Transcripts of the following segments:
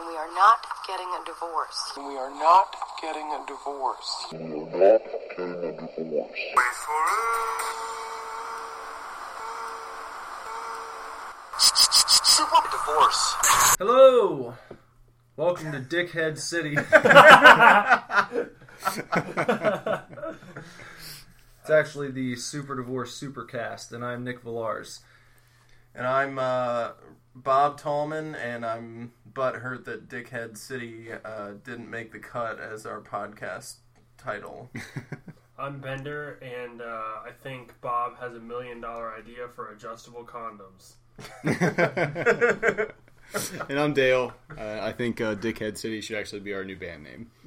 We are not getting a divorce. We are not getting a divorce. we're not getting Super divorce. Hello! Welcome to Dickhead City. it's actually the Super Divorce Supercast, and I'm Nick Villars. And I'm uh, Bob Tallman, and I'm butthurt that Dickhead City uh, didn't make the cut as our podcast title. I'm Bender, and uh, I think Bob has a million dollar idea for adjustable condoms. And I'm Dale. Uh, I think uh, Dickhead City should actually be our new band name.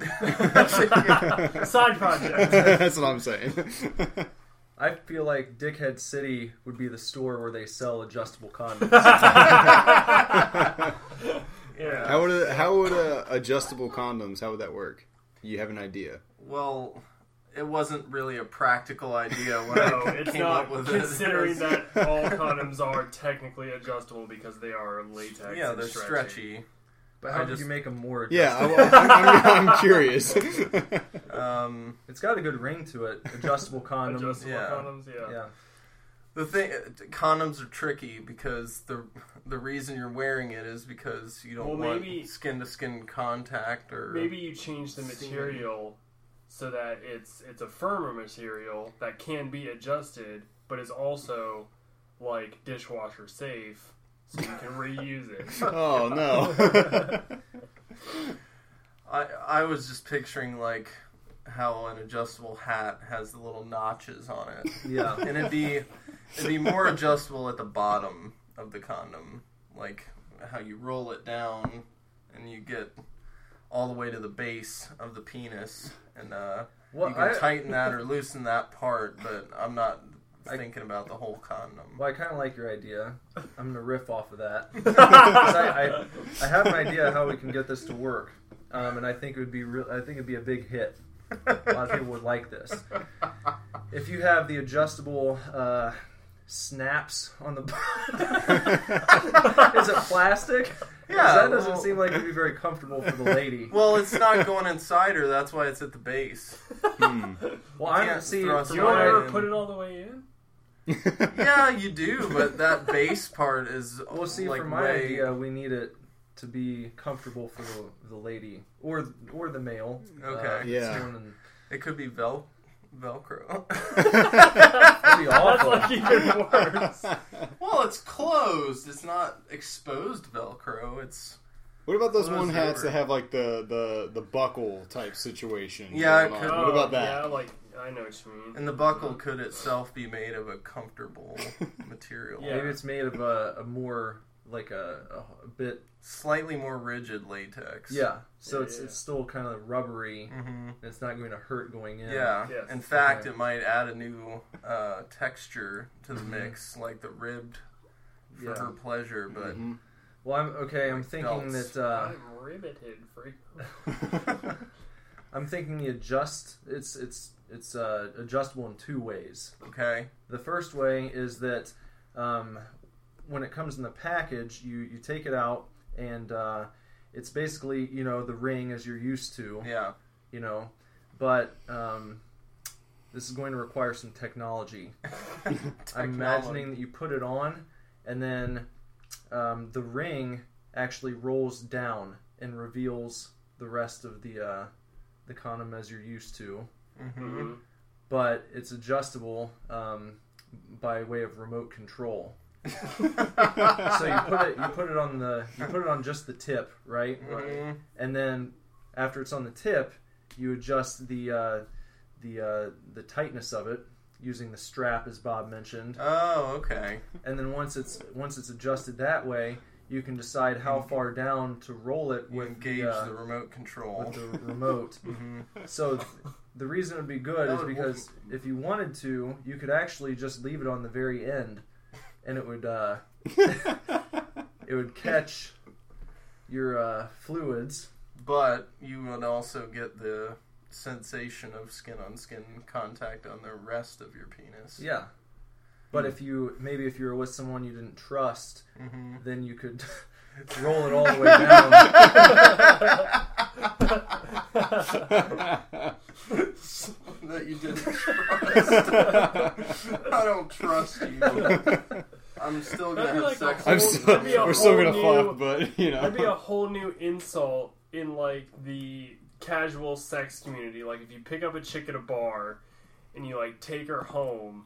Side project. That's what I'm saying. I feel like Dickhead City would be the store where they sell adjustable condoms. Yeah. how would a, how would a adjustable condoms? How would that work? You have an idea? well, it wasn't really a practical idea when No, I it's came not. up with Considering it. that all condoms are technically adjustable because they are latex. yeah, and they're stretchy. stretchy. But how I did just- you make them more Yeah. I, I'm, I'm curious. Um, It's got a good ring to it. Adjustable condoms. Adjustable Yeah. condoms, yeah. Yeah. the thing, condoms are tricky because the the reason you're wearing it is because you don't Well, want skin to skin contact or Maybe you change the material so that it's it's a firmer material that can be adjusted, but is also like dishwasher safe, so you can reuse it. oh no! I I was just picturing like how an adjustable hat has the little notches on it, Yeah. and it'd be it'd be more adjustable at the bottom of the condom, like how you roll it down and you get all the way to the base of the penis, and uh, Well, you can I- tighten that or loosen that part. But I'm not thinking about the whole condom. Well, I kind of like your idea. I'm gonna riff off of that. I, I, I have an idea how we can get this to work, um, and I think it would be real. I think it'd be a big hit. A lot of people would like this. If you have the adjustable uh, snaps on the, is it plastic? Yeah, that doesn't well- seem like it'd be very comfortable for the lady. Well, it's not going inside her. That's why it's at the base. Hmm. Well, I'm can't see. thrust You it don't ever put it all the way in? Yeah, you do, but that base part is Well, see, like for my way- idea, we need it to be comfortable for the, the lady or or the male. Okay. Uh, Yeah. someone in- It could be vel Velcro. That'd be That's like even worse. well, it's closed. It's not exposed Velcro. It's What about those one hats over. that have like the the the buckle type situation? Yeah, it could- What about Oh, that? Yeah, like I know what you mean. and the buckle could itself be made of a comfortable material. Yeah. Maybe it's made of a, a more like a, a, a bit Slightly more rigid latex. yeah. So Yeah, it's yeah. it's still kind of rubbery. hmm and It's not going to hurt going in. Yeah. Yes. In fact, Okay. it might add a new uh, texture to the Mhm. mix, like the ribbed for Yeah. her pleasure. But Mhm. Well, I'm okay. I'm thinking belts. that uh, I'm riveted for I'm thinking the adjust. It's it's it's uh, adjustable in two ways. okay. The first way is that um, when it comes in the package, you, you take it out and uh, it's basically you know the ring as you're used to, Yeah. you know, but um, this is going to require some technology. technology. I'm imagining that you put it on and then um, the ring actually rolls down and reveals the rest of the uh, the condom as you're used to hmm but it's adjustable um, by way of remote control. so you put it you put it on the you put it on just the tip, right? Mhm. And then after it's on the tip, you adjust the uh, the uh, the tightness of it using the strap, as Bob mentioned. Oh, okay. And then once it's once it's adjusted that way, you can decide how far down to roll it You with engage the, uh, the remote control. with the remote. hmm So th- the reason it would be good That is would because if you wanted to, you could actually just leave it on the very end, and it would uh, it would catch your uh, fluids. But you would also get the sensation of skin on skin contact on the rest of your penis. Yeah. But hmm. if you maybe if you were with someone you didn't trust, mm-hmm. then you could roll it all the way down. Someone that you didn't trust. I don't trust you. I'm still gonna have like sex. Whole, I'm still, we're still gonna new, fuck, but you know, that'd be a whole new insult in like the casual sex community. Like if you pick up a chick at a bar and you like take her home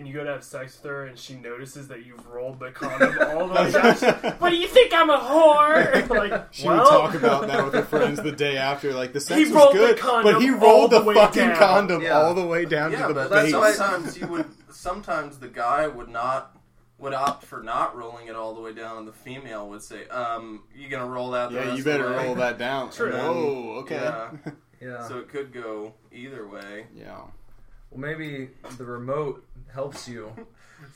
and you go to have sex with her and she notices that you've rolled the condom all the way down. she's, What do you think I'm a whore? like She well, would talk about that with her friends the day after. Like the sex He was good, but he rolled the the, fucking down. condom Yeah. all the way down yeah, to the but base. sometimes you would. Sometimes the guy would not would opt for not rolling it all the way down, and the female would say, "Um, you gonna roll that?" Yeah, you better roll that down. True. Whoa, okay. Yeah. Yeah. So it could go either way. yeah. well, maybe the remote helps you.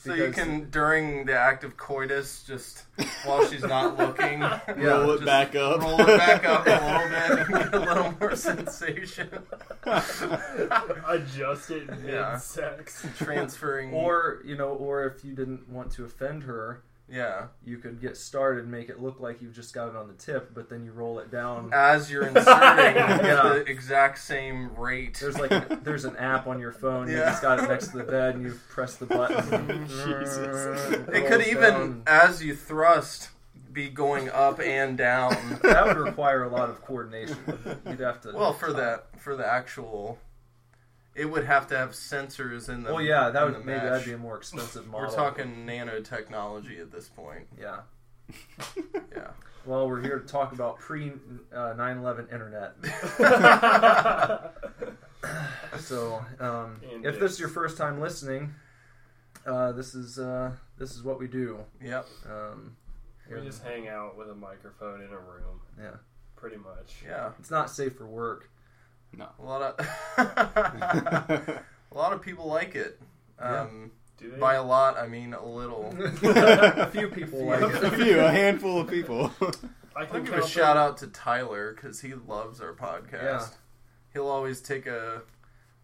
So you can during the act of coitus, just while she's not looking, Roll it back up. roll it back up a little bit, and get a little more sensation. adjust it Yeah. mid sex. Transferring, Or you know, or if you didn't want to offend her, yeah, you could get started, make it look like you've just got it on the tip, but then you roll it down. as you're inserting Yeah. the exact same rate. There's like a, there's an app on your phone. You Yeah. just got it next to the bed, and you press the button. Jesus. It rolls could even, down. as you thrust, be going up and down. That would require a lot of coordination. You'd have to. Well, for that, for the actual, it would have to have sensors in the. Well, yeah, that in would the maybe mesh. that'd be a more expensive model. We're talking nanotechnology at this point. Yeah. Yeah. Well, we're here to talk about pre uh, 9/11 internet. So, um, And if this is your first time listening, uh, this is uh, this is what we do. Yep. Um, we just hang out with a microphone in a room, yeah, pretty much. Yeah. it's not safe for work. No. A lot of a lot of people like it. Um, Do they? By a lot, I mean a little. a few people like a it. few, a handful of people. I I'll can give a shout out to Tyler because he loves our podcast. Yeah. He'll always take a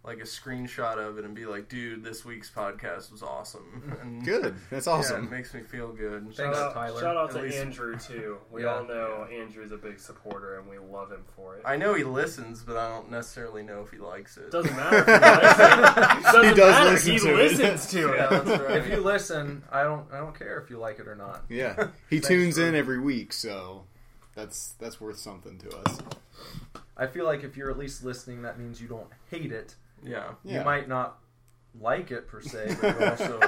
like a screenshot of it and be like, "Dude, this week's podcast was awesome." Mm. And Good. That's Yeah, awesome. it makes me feel good. Thanks, Shout out, Tyler. shout out At to least- Andrew too. We Yeah. all know Andrew's a big supporter, and we love him for it. I know he listens, but I don't necessarily know if he likes it. Doesn't matter if he likes it. Doesn't He does matter. listen he to it. listens to yeah, it. that's right. If you listen, I don't I don't care if you like it or not. Yeah, he tunes in every week, so that's that's worth something to us. I feel like if you're at least listening, that means you don't hate it. Yeah. Yeah. You might not like it per se, but you also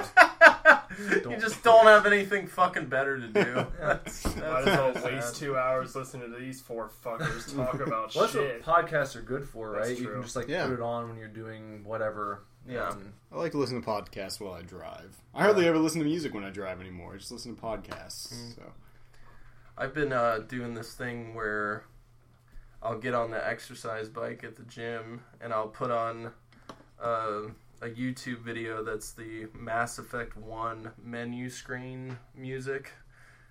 you just don't have anything fucking better to do. That's, that's Might as well sad. waste two hours listening to these four fuckers talk about well, that's shit. what podcasts are good for, right? You can just like Yeah. put it on when you're doing whatever. Yeah. and- I like to listen to podcasts while I drive. I hardly ever listen to music when I drive anymore. I just listen to podcasts. Mm. So I've been uh, doing this thing where I'll get on the exercise bike at the gym and I'll put on uh, a YouTube video that's the Mass Effect 1 menu screen music.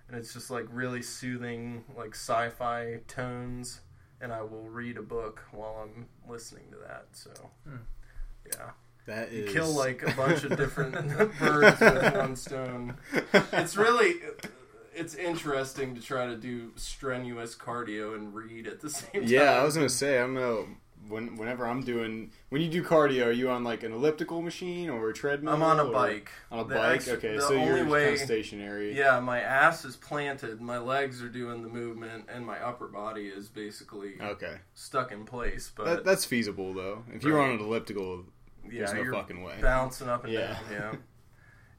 And it's just like really soothing, like sci fi tones. And I will read a book while I'm listening to that. So, Hmm. yeah. that You kill like a bunch of different birds with one stone. It's really it's interesting to try to do strenuous cardio and read at the same time. Yeah, I was gonna say I don't know. When, whenever I'm doing, when you do cardio, are you on like an elliptical machine or a treadmill? I'm on a bike. On a The bike, ex- okay. So you're way- kind of stationary. Yeah, my ass is planted, my legs are doing the movement, and my upper body is basically Okay, stuck in place. But that, that's feasible though. If you're Right. on an elliptical, yeah, there's no you're fucking way. bouncing up and Yeah. down. Yeah,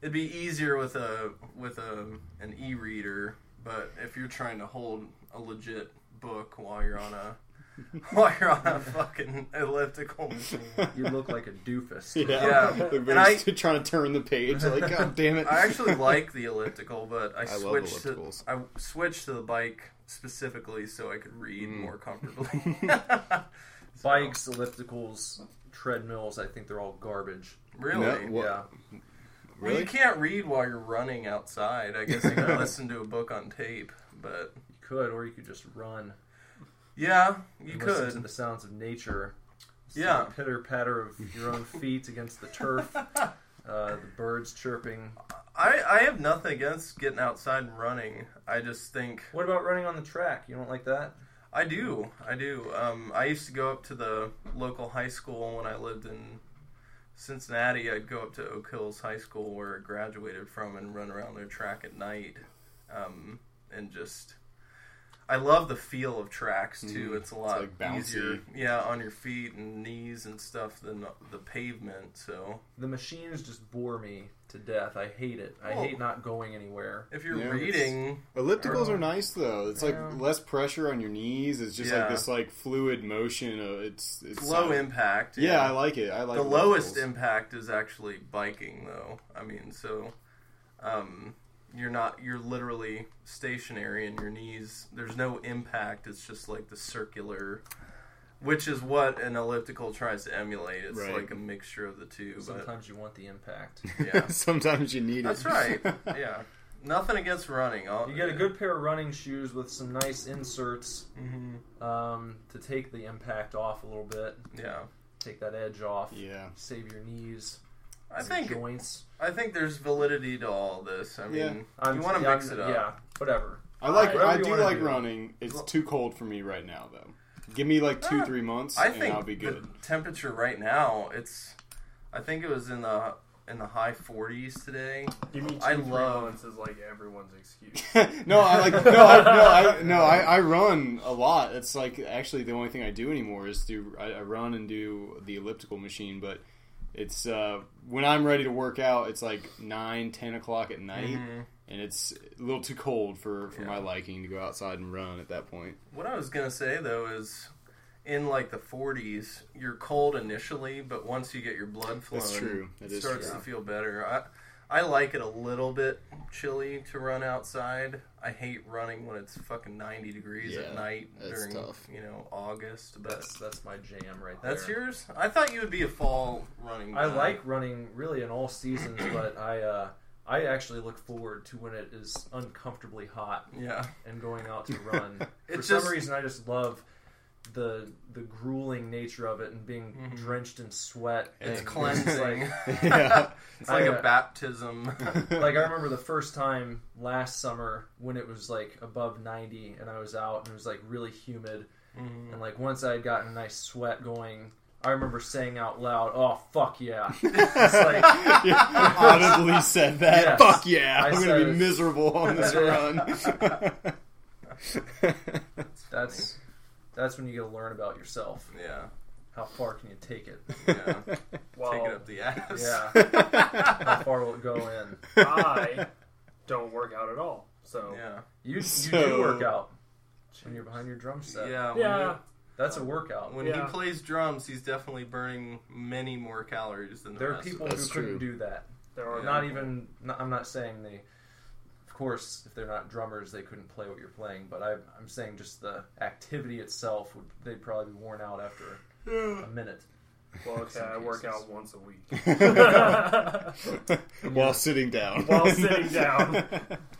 it'd be easier with a with a an e-reader, but if you're trying to hold a legit book while you're on a while you're on a fucking elliptical machine. You look like a doofus. yeah, Yeah. They're And I- trying to turn the page. Like, god damn it! I actually like the elliptical, but I, I love switched to ellipticals. I switched to the bike specifically so I could read Mm. more comfortably. So, Bikes, ellipticals, treadmills. I think they're all garbage. really? No, what- Yeah. Well, Really? you can't read while you're running outside. I guess you can listen to a book on tape, but You could, or you could just run. Yeah, you and Listen could. to the sounds of nature. Yeah. the pitter patter of your own feet against the turf. Uh, the birds chirping. I I have nothing against getting outside and running. I just think What about running on the track? You don't like that? I do. I do. Um, I used to go up to the local high school when I lived in Cincinnati, I'd go up to Oak Hills High School where I graduated from and run around their track at night, um, and just. I love the feel of tracks too. Mhm. It's a lot like, bouncy. easier, yeah, on your feet and knees and stuff than the pavement. So The machines just bore me to death. I hate it. I Well- hate not going anywhere. if you're Yeah, reading, Ellipticals Or- are nice though. It's like Yeah. less pressure on your knees. It's just Yeah. like this like fluid motion. Of, it's it's it's low solid. impact. Yeah, I like it. I like the lowest impact is actually biking though i mean so um, you're not you're literally stationary in your knees. There's no impact. It's just like the circular which is what an elliptical tries to emulate. It's Right. like a mixture of the two but Sometimes you want the impact. yeah. Sometimes you need it. that's right. Yeah. Nothing against running. I'll, You get a good pair of running shoes with some nice inserts Mhm. um, to take the impact off a little bit, yeah. Take that edge off, Yeah. save your knees, i think joints. i think there's validity to all this i mean Yeah. I'm, you want to yeah, mix I'm- it up Yeah, whatever. I like. Whatever I you do wanna like do. running. It's too cold for me right now, though. Give me like two, Ah, three months, I and think I'll be good. the temperature right now, it's. I think it was in the in the high 40s today. Give me two, I three love- months is like everyone's excuse. no, I like no, I, no, I, no. I, I run a lot. It's like actually the only thing I do anymore is do I, I run and do the elliptical machine. But it's uh, when I'm ready to work out, it's like nine, ten o'clock at night, Mhm. and it's a little too cold for for my liking to go outside and run at that point. What I was gonna say though is, in like the 40s, you're cold initially, but once you get your blood flowing, That's true. That it starts true. to feel better. I I like it a little bit chilly to run outside. I hate running when it's fucking 90 degrees Yeah, at night during tough. you know August. But That's that's my jam right there. that's yours. I thought you would be a fall running. I like running really in all seasons, but I uh, I actually look forward to when it is uncomfortably hot Yeah. and going out to run. For It's some reason, I just love the the grueling nature of it and being Mhm. drenched in sweat. It's and cleansing. Like, yeah, It's like I, a uh, baptism. like I remember the first time last summer when it was like above 90 and I was out and it was like really humid Mhm. and like once I had gotten a nice sweat going I remember saying out loud oh fuck yeah it's like audibly said that. Yes. Fuck yeah! I I'm gonna be it. miserable on this run. that's that's when you get to learn about yourself yeah. how far can you take it Yeah. Well, Take it up the ass. yeah how far will it go in I don't work out at all. So Yeah. you, you So- do work out when you're behind your drum set Yeah. yeah, that's a workout When Yeah. he plays drums, he's definitely burning many more calories than the there are rest of people us. who That's couldn't do that there are Yeah. not even not, i'm not saying they of course if they're not drummers they couldn't play what you're playing but I, i'm saying just the activity itself would they'd probably be worn out after a minute Well, okay, I work out once a week. While sitting down. While sitting down.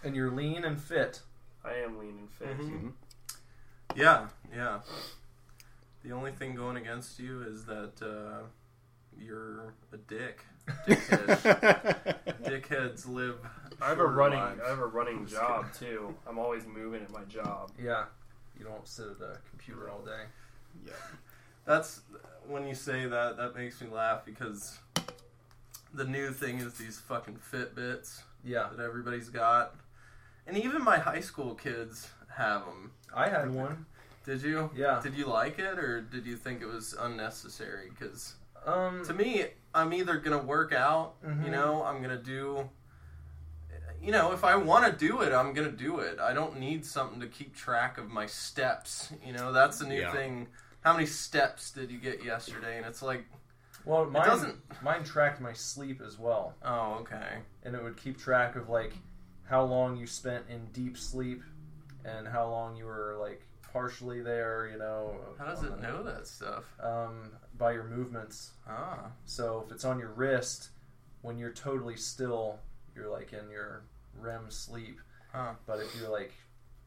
and you're lean and fit I am lean and fit. Mhm. Yeah, yeah. The only thing going against you is that uh, you're a dick. Dickhead. Dickheads live. I have a running. lives. I have a running job too. I'm always moving at my job. yeah you don't sit at a computer all day Yeah. That's when you say that. That makes me laugh because the new thing is these fucking Fitbits yeah that everybody's got, and even my high school kids have them. i had one Did you? yeah Did you like it, or did you think it was unnecessary? Because um to me, I'm either gonna work out, Mhm. you know, I'm gonna do, you know, if I want to do it, I'm gonna do it. I don't need something to keep track of my steps. You know, that's the new Yeah. thing. How many steps did you get yesterday? And it's like, well mine doesn't- mine tracked my sleep as well oh, okay, and it would keep track of like how long you spent in deep sleep and how long you were like partially there you know how does it the- know that stuff? um, by your movements Ah, so if it's on your wrist when you're totally still you're like in your REM sleep Huh. but if you're like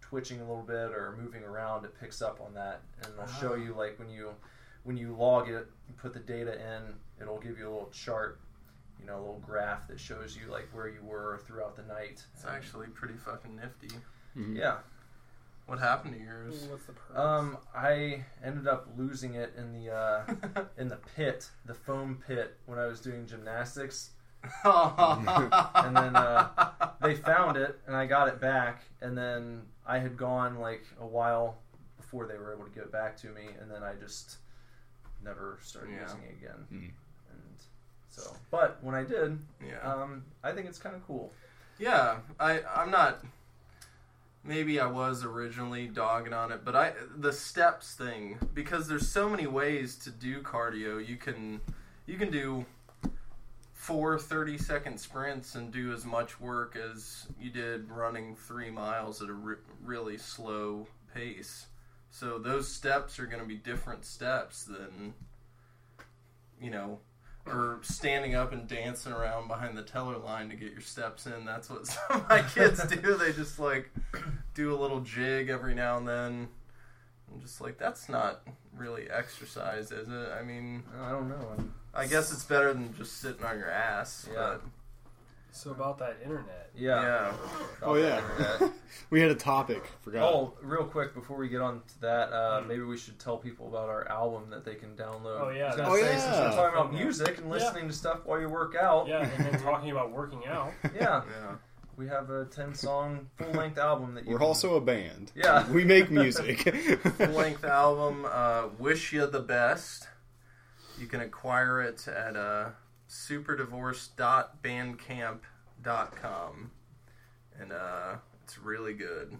twitching a little bit or moving around it picks up on that and it'll show Ah. you like when you when you log it you put the data in it'll give you a little chart you know a little graph that shows you like where you were throughout the night it's actually pretty fucking nifty. Mhm. yeah What happened to yours? What's the purpose? Um, I ended up losing it in the uh, in the pit, the foam pit, when I was doing gymnastics. and then, uh, They found it, and I got it back, and then I had gone like a while before they were able to give it back to me, and then I just never started Yeah. using it again. Hmm. And so, but when I did, yeah. um, I think it's kind of cool. Yeah, I I'm not. Maybe I was originally dogging on it, but I the steps thing because there's so many ways to do cardio. You can you can do four 30 second sprints and do as much work as you did running three miles at a re- really slow pace. So those steps are going to be different steps than you know or standing up and dancing around behind the teller line to get your steps in. That's what some of my kids do. They just like do a little jig every now and then. I'm just like, that's not really exercise, is it? I mean, I don't know. I'm, I guess it's better than just sitting on your ass. Yeah. so about that internet. Yeah. yeah. Oh yeah, we had a topic. Forgot. Oh, real quick before we get on to that, uh, maybe we should tell people about our album that they can download. Oh, yeah, I was gonna Oh, say, since we're yeah. talking about music and listening to stuff while you work out. Yeah, and then talking about working out. yeah, Yeah. We have a ten song full length album that you. We're can- also a band. Yeah. we make music. Full length album, uh, Wish You the Best. You can acquire it at uh, superdivorce.bandcamp.com. And uh, it's really good.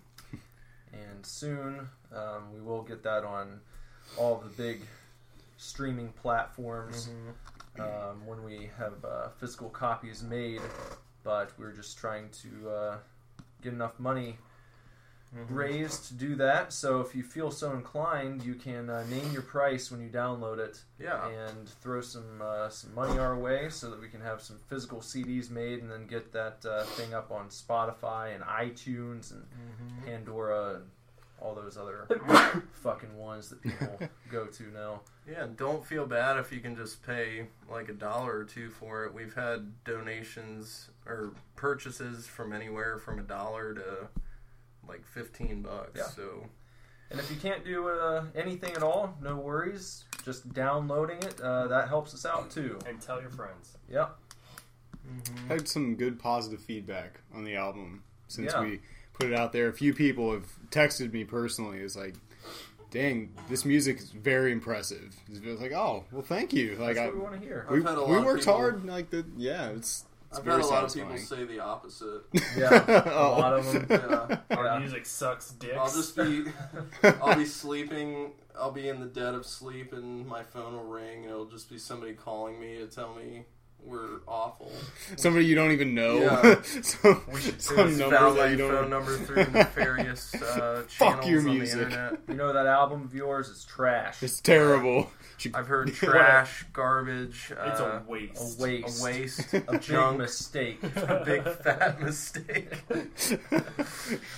and soon um, we will get that on all the big streaming platforms um, when we have uh, physical copies made. But we're just trying to uh, get enough money raised to do that. So if you feel so inclined, you can uh, name your price when you download it Yeah. and throw some uh, some money our way so that we can have some physical CDs made and then get that uh, thing up on Spotify and iTunes and Pandora and all those other fucking ones that people go to now. Yeah, don't feel bad if you can just pay like a dollar or two for it. We've had donations or purchases from anywhere from a dollar to like 15 bucks. Yeah. So, And if you can't do uh, anything at all, no worries. Just downloading it, uh, that helps us out too. And tell your friends. Yep. had some good positive feedback on the album since Yeah. we put it out there. A few people have texted me personally. It's like, "Dang, this music is very impressive." It's like, "Oh, well, thank you." Like, That's I, we want to hear. we, I've had a we lot of worked people- hard. Like the yeah, it's. it's I've very had a lot of people say the opposite. Yeah, a Oh. lot of them. Yeah. Our Yeah. music sucks dicks. I'll just be I'll be sleeping. I'll be in the dead of sleep, and my phone will ring, and it'll just be somebody calling me to tell me we're awful. Somebody you don't even know. Yeah. some should some Just number that you don't. phone number through nefarious uh, Fuck channels your on the music. internet. You know that album of yours is trash. It's terrible. I've heard trash, garbage. Uh, it's a a waste. A waste. a waste, A a big junk, mistake. a big fat mistake.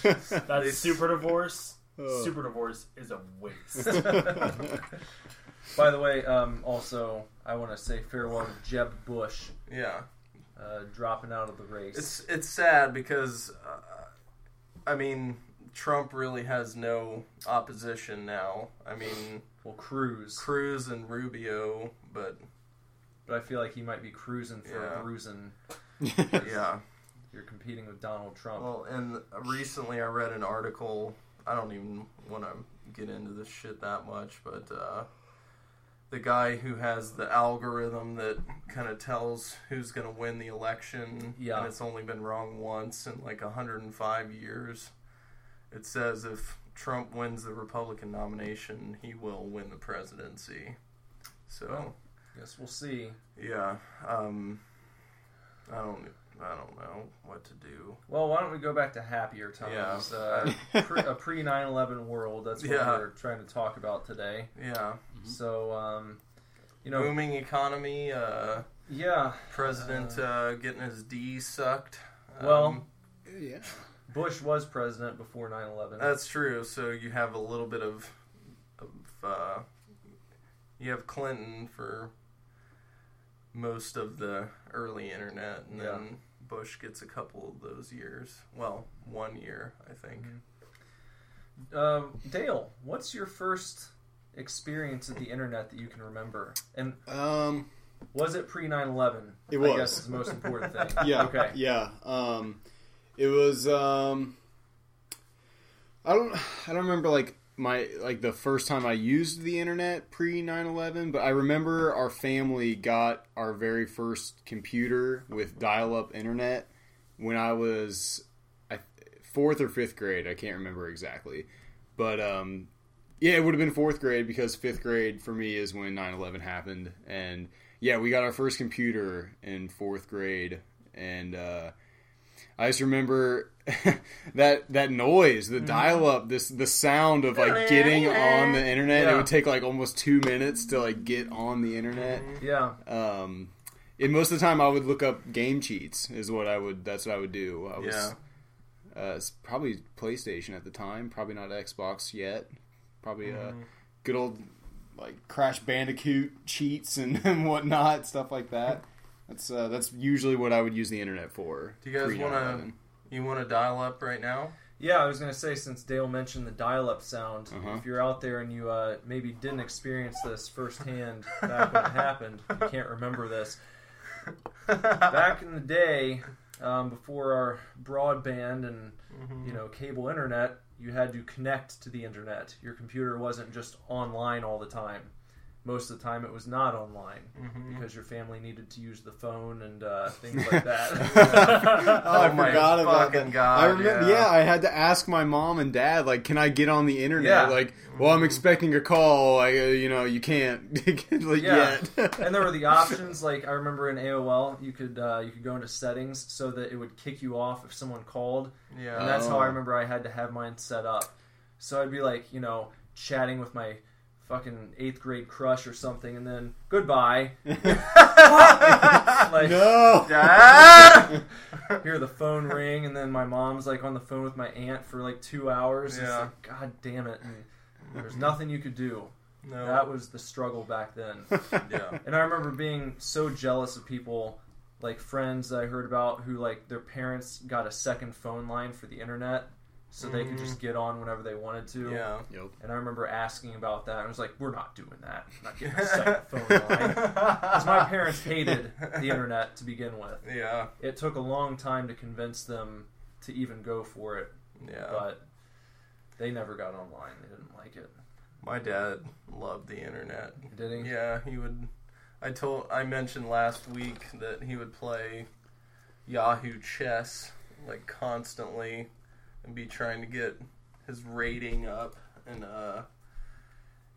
That's They- super divorce. Oh. Super divorce is a waste. By the way, um, also I want to say farewell to Jeb Bush, Yeah, uh, dropping out of the race. it's it's sad because, uh, I mean, Trump really has no opposition now. I mean, well, Cruz, Cruz and Rubio, but but I feel like he might be cruising for Yeah. a bruising. yeah. You're competing with Donald Trump. Well, and recently I read an article. I don't even want to get into this shit that much, but uh, the guy who has the algorithm that kind of tells who's going to win the election, Yeah. and it's only been wrong once in like 105 years. It says if Trump wins the Republican nomination, he will win the presidency. So, Well. Guess we'll see. yeah, um, I don't, I don't know what to do. Well, why don't we go back to happier times? Yeah. Uh, pre, a pre 9 11 world. That's what Yeah. we're trying to talk about today. Yeah, So, um, you know, booming economy. Uh, yeah, president uh, getting his D sucked. Um, Well- yeah. Bush was president before 9 11. that's true. So you have a little bit of, of uh, you have Clinton for most of the early internet, and Yeah. then Bush gets a couple of those years. Well, one year, I think. Mhm. Um, Dale, what's your first experience of the internet that you can remember? And Um, was it pre 9 11? It I was. guess is the most important thing. yeah, Okay. yeah. Um, it was. Um, I don't. I don't remember like my like the first time I used the internet pre 9/11, but I remember our family got our very first computer with dial-up internet when I was fourth or fifth grade. I can't remember exactly, but um, yeah, it would have been fourth grade because fifth grade for me is when 9/11 happened, and yeah, we got our first computer in fourth grade, and uh, I just remember that that noise, the dial up, this the sound of like getting on the internet. It would take like almost two minutes to like get on the internet. Yeah. Um, and most of the time, I would look up game cheats. Is what I would. That's what I would do. I was Yeah. uh, it's probably PlayStation at the time. Probably not Xbox yet. Probably uh, good old like Crash Bandicoot cheats and, and whatnot, stuff like that. That's uh, that's usually what I would use the internet for. Do you guys want to? You want to dial up right now? Yeah, I was going to say, since Dale mentioned the dial up sound, Uh-huh. if you're out there and you uh, maybe didn't experience this firsthand back when it happened, you can't remember this. Back in the day, um, before our broadband and you know cable internet, you had to connect to the internet. Your computer wasn't just online all the time. Most of the time, it was not online Mm-hmm. because your family needed to use the phone and uh, things like that. Oh, I Oh my forgot about fucking that. God, I remember. yeah. Yeah. I had to ask my mom and dad, like, "Can I get on the internet?" Yeah. Like, well, I'm expecting a call. I, uh, you know, you can't like, Yeah. yet. and there were the options like I remember in AOL you could uh, you could go into settings so that it would kick you off if someone called, Yeah. and that's how Oh. I remember I had to have mine set up. So I'd be like you know chatting with my fucking eighth grade crush or something, and then goodbye. like no. Dad! hear the phone ring, and then my mom's like on the phone with my aunt for like two hours. It's Yeah. like God damn it! And there's nothing you could do. no. That was the struggle back then. yeah. And I remember being so jealous of people, like friends that I heard about who like their parents got a second phone line for the internet so they could just get on whenever they wanted to. Mm-hmm. Yeah. Yep. And I remember asking about that. and I was like, "We're not doing that. I'm not getting a second phone line." Because my parents hated the internet to begin with. Yeah. It took a long time to convince them to even go for it, Yeah. but they never got online. They didn't like it. My dad loved the internet. Did he? Yeah, he would. I told. I mentioned last week that he would play Yahoo Chess like constantly and be trying to get his rating up and uh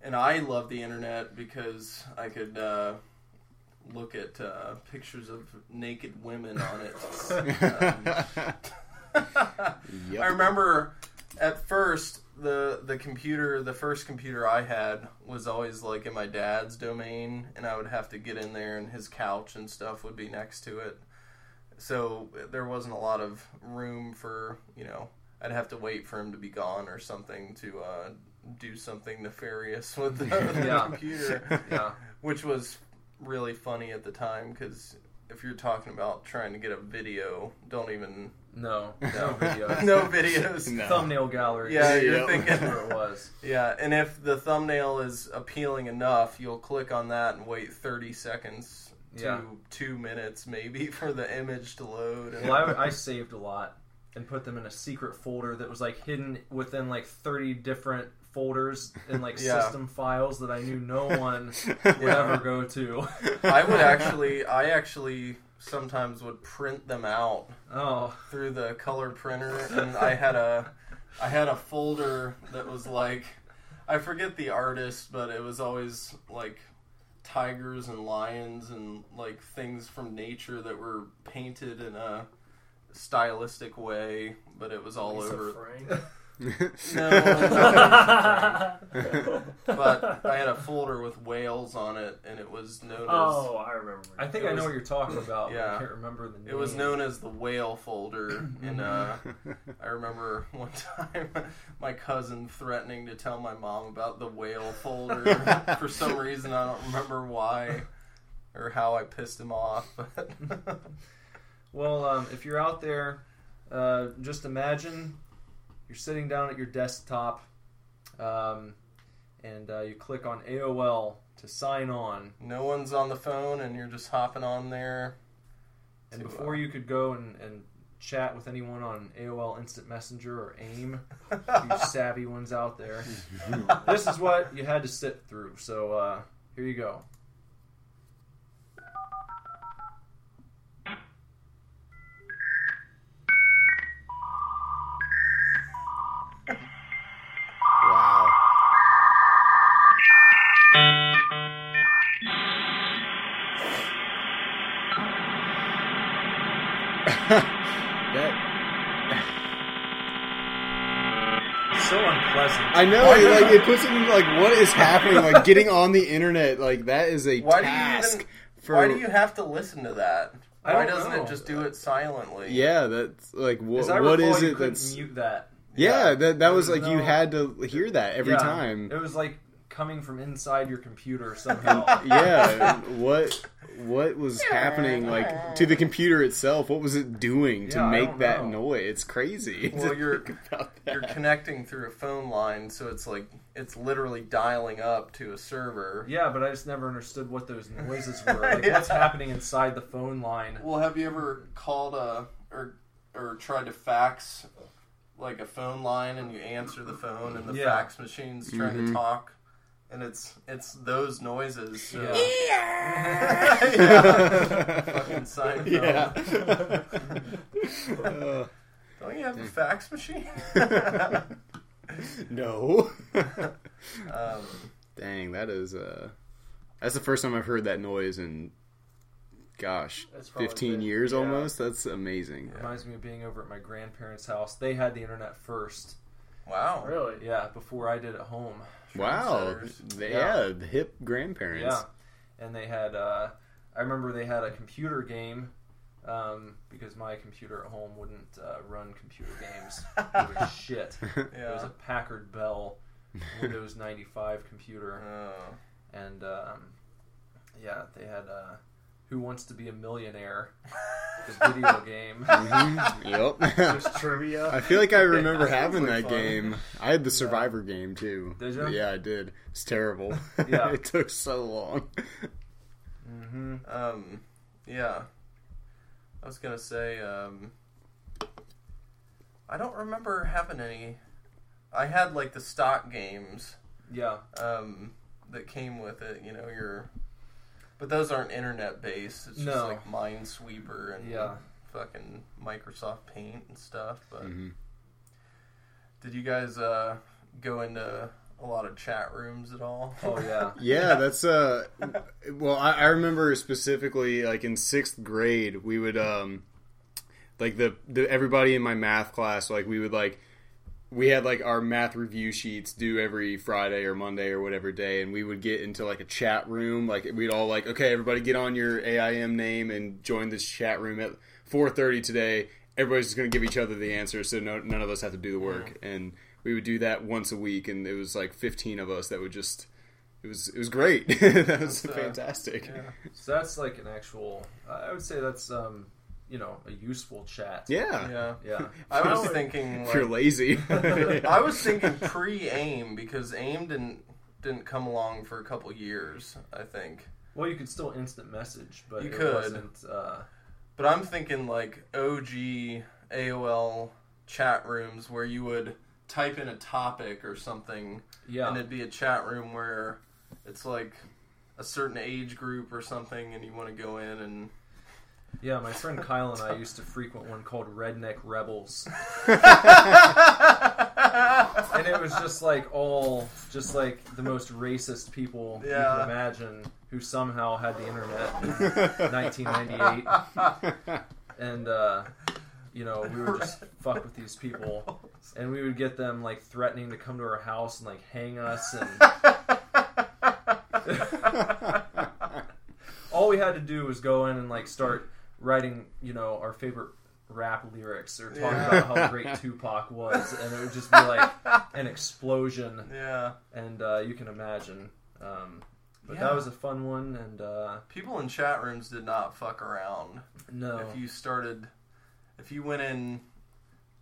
and I love the internet because I could uh look at uh, pictures of naked women on it. Um, Yep. I remember at first the the computer, the first computer I had was always like in my dad's domain, and I would have to get in there, and his couch and stuff would be next to it. So there wasn't a lot of room for you know. I'd have to wait for him to be gone or something to uh, do something nefarious with the, the Yeah. computer Yeah. which was really funny at the time because if you're talking about trying to get a video, don't even No. No videos. no videos. No. Thumbnail gallery. Yeah, you're That's thinking- where it was. Yeah, and if the thumbnail is appealing enough, you'll click on that and wait 30 seconds to Yeah. two minutes maybe for the image to load. And Well, I, I saved a lot and put them in a secret folder that was like hidden within like 30 different folders and like Yeah. system files that I knew no one would Yeah. ever go to. I would actually, I actually sometimes would print them out oh, through the color printer and I had a I had a folder that was like I forget the artist but it was always like tigers and lions and like things from nature that were painted in a stylistic way but it was all Lisa over Frank. no, but I had a folder with whales on it and it was known as oh, I remember. I think It I know was- what you're talking about. but Yeah. I can't remember the name. It was known as the whale folder, and uh, I remember one time my cousin threatening to tell my mom about the whale folder for some reason. I don't remember why or how I pissed him off. But Well, um, if you're out there, uh, just imagine you're sitting down at your desktop um, and uh, you click on AOL to sign on. No one's on the phone, and you're just hopping on there. And to, before uh, you could go and, and chat with anyone on AOL Instant Messenger or AIM, you savvy ones out there, this is what you had to sit through. So uh, here you go. It's so unpleasant. I know, it, like it puts it in like what is happening? Like getting on the internet, like that is a Why do you task even- for. Why do you have to listen to that? I Why doesn't know. it just do it silently? Yeah, that's like what? As I What recall, you it that's? mute that. Yeah, that that was like you had to hear that every Yeah. time. It was like coming from inside your computer somehow. yeah, what what was happening like to the computer itself? What was it doing to Yeah, I make don't that know. noise? It's crazy. to Well, you're- think about You're connecting through a phone line, so it's like it's literally dialing up to a server. Yeah, but I just never understood what those noises were. Like, Yeah. what's happening inside the phone line? Well, have you ever called a or or tried to fax like a phone line and you answer the phone and the Yeah. fax machine's trying to mm-hmm. talk and it's it's those noises. So. Yeah. Yeah. Fucking Seinfeld. Yeah. Uh, Don't you have a fax machine? no. um, Dang, that is uh that's the first time I've heard that noise in gosh, 15 been- years yeah. almost. That's amazing. Reminds me of being over at my grandparents' house. They had the internet first. wow. Really? Yeah, before I did at home. Wow. They- Yeah. yeah, the hip grandparents. Yeah, and they had. Uh, I remember they had a computer game um, because my computer at home wouldn't uh, run computer games. It was shit. It was a Packard Bell Windows 95 computer, Oh. and um, yeah, they had uh, Who Wants to Be a Millionaire, the video game. Mhm. Yep. Just trivia. I feel like I remember Yeah, having that fun. game. I had the Survivor game too. Did ya? Yeah, I did. It's terrible. Yeah. it took so long. hmm Um, yeah. I was gonna say, um, I don't remember having any. I had like the stock games Yeah, um, that came with it. You know, your, but those aren't internet based. It's just No. like Minesweeper and Yeah. fucking Microsoft Paint and stuff. But Mhm. did you guys uh, go into a lot of chat rooms at all? oh yeah. Yeah, that's uh. Well, I, I remember specifically, like in sixth grade, we would um, like the, the everybody in my math class, like we would like we had like our math review sheets due every Friday or Monday or whatever day, and we would get into like a chat room. Like we'd all like, okay, everybody get on your AIM name and join this chat room at four thirty today. Everybody's just gonna give each other the answers, so no, none of us have to do the work. And we would do that once a week, and it was like fifteen of us that would just. It was it was great. that was That's, uh, fantastic. yeah. So that's like an actual. I would say that's um, you know, a useful chat. Yeah. Yeah. Yeah. I was thinking If you're lazy. I was thinking pre AIM because AIM didn't didn't come along for a couple years, I think. Well, you could still instant message, but You it could. wasn't. Uh, But I'm thinking like OG AOL chat rooms where you would type in a topic or something yeah. and it'd be a chat room where it's like a certain age group or something and you want to go in and Yeah, my friend Kyle and I used to frequent one called Redneck Rebels, and it was just like all, just like the most racist people you Yeah. can imagine, who somehow had the internet in 1998, and uh, you know we would just fuck with these people, and we would get them like threatening to come to our house and like hang us, and all we had to do was go in and like start writing, you know, our favorite rap lyrics or talking Yeah. about how great Tupac was, and it would just be like an explosion, yeah. and uh, you can imagine. Um, but Yeah. that was a fun one, and uh, People in chat rooms did not fuck around. no, If you started if you went in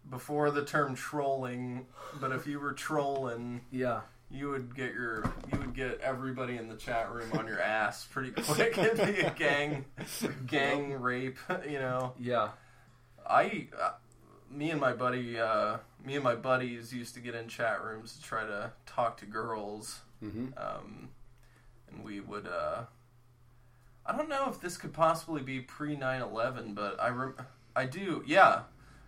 before the term trolling, but if you were trolling, Yeah. You would get your you would get everybody in the chat room on your ass pretty quick. It'd be a gang gang rape, you know. Yeah. I uh, me and my buddy uh, me and my buddies used to get in chat rooms to try to talk to girls hmm um, and we would uh, I don't know if this could possibly be pre 9/11 but I rem- I do yeah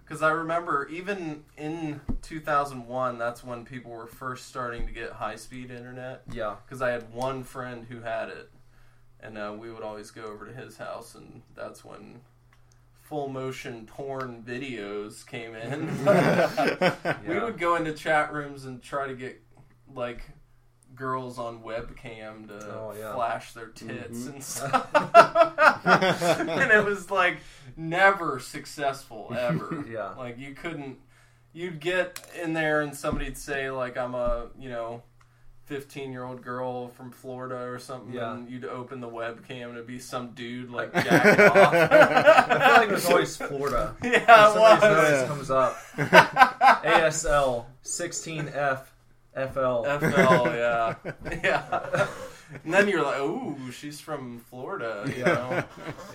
cuz I remember even in 2001 that's when people were first starting to get high speed internet. Yeah. cuz I had one friend who had it and uh, we would always go over to his house and that's when full motion porn videos came in. We would go into chat rooms and try to get like girls on webcam to Oh, yeah. flash their tits Mhm. and stuff. and it was like never successful ever. Yeah. Like you couldn't you'd get in there and somebody'd say like I'm a, you know, 15 year old girl from Florida or something, Yeah. and you'd open the webcam and it'd be some dude like jacking off. I feel like it was always Florida. yeah, it was. nose comes up. ASL 16F FL. FL, yeah, yeah. And then you're like, "Ooh, she's from Florida," you know?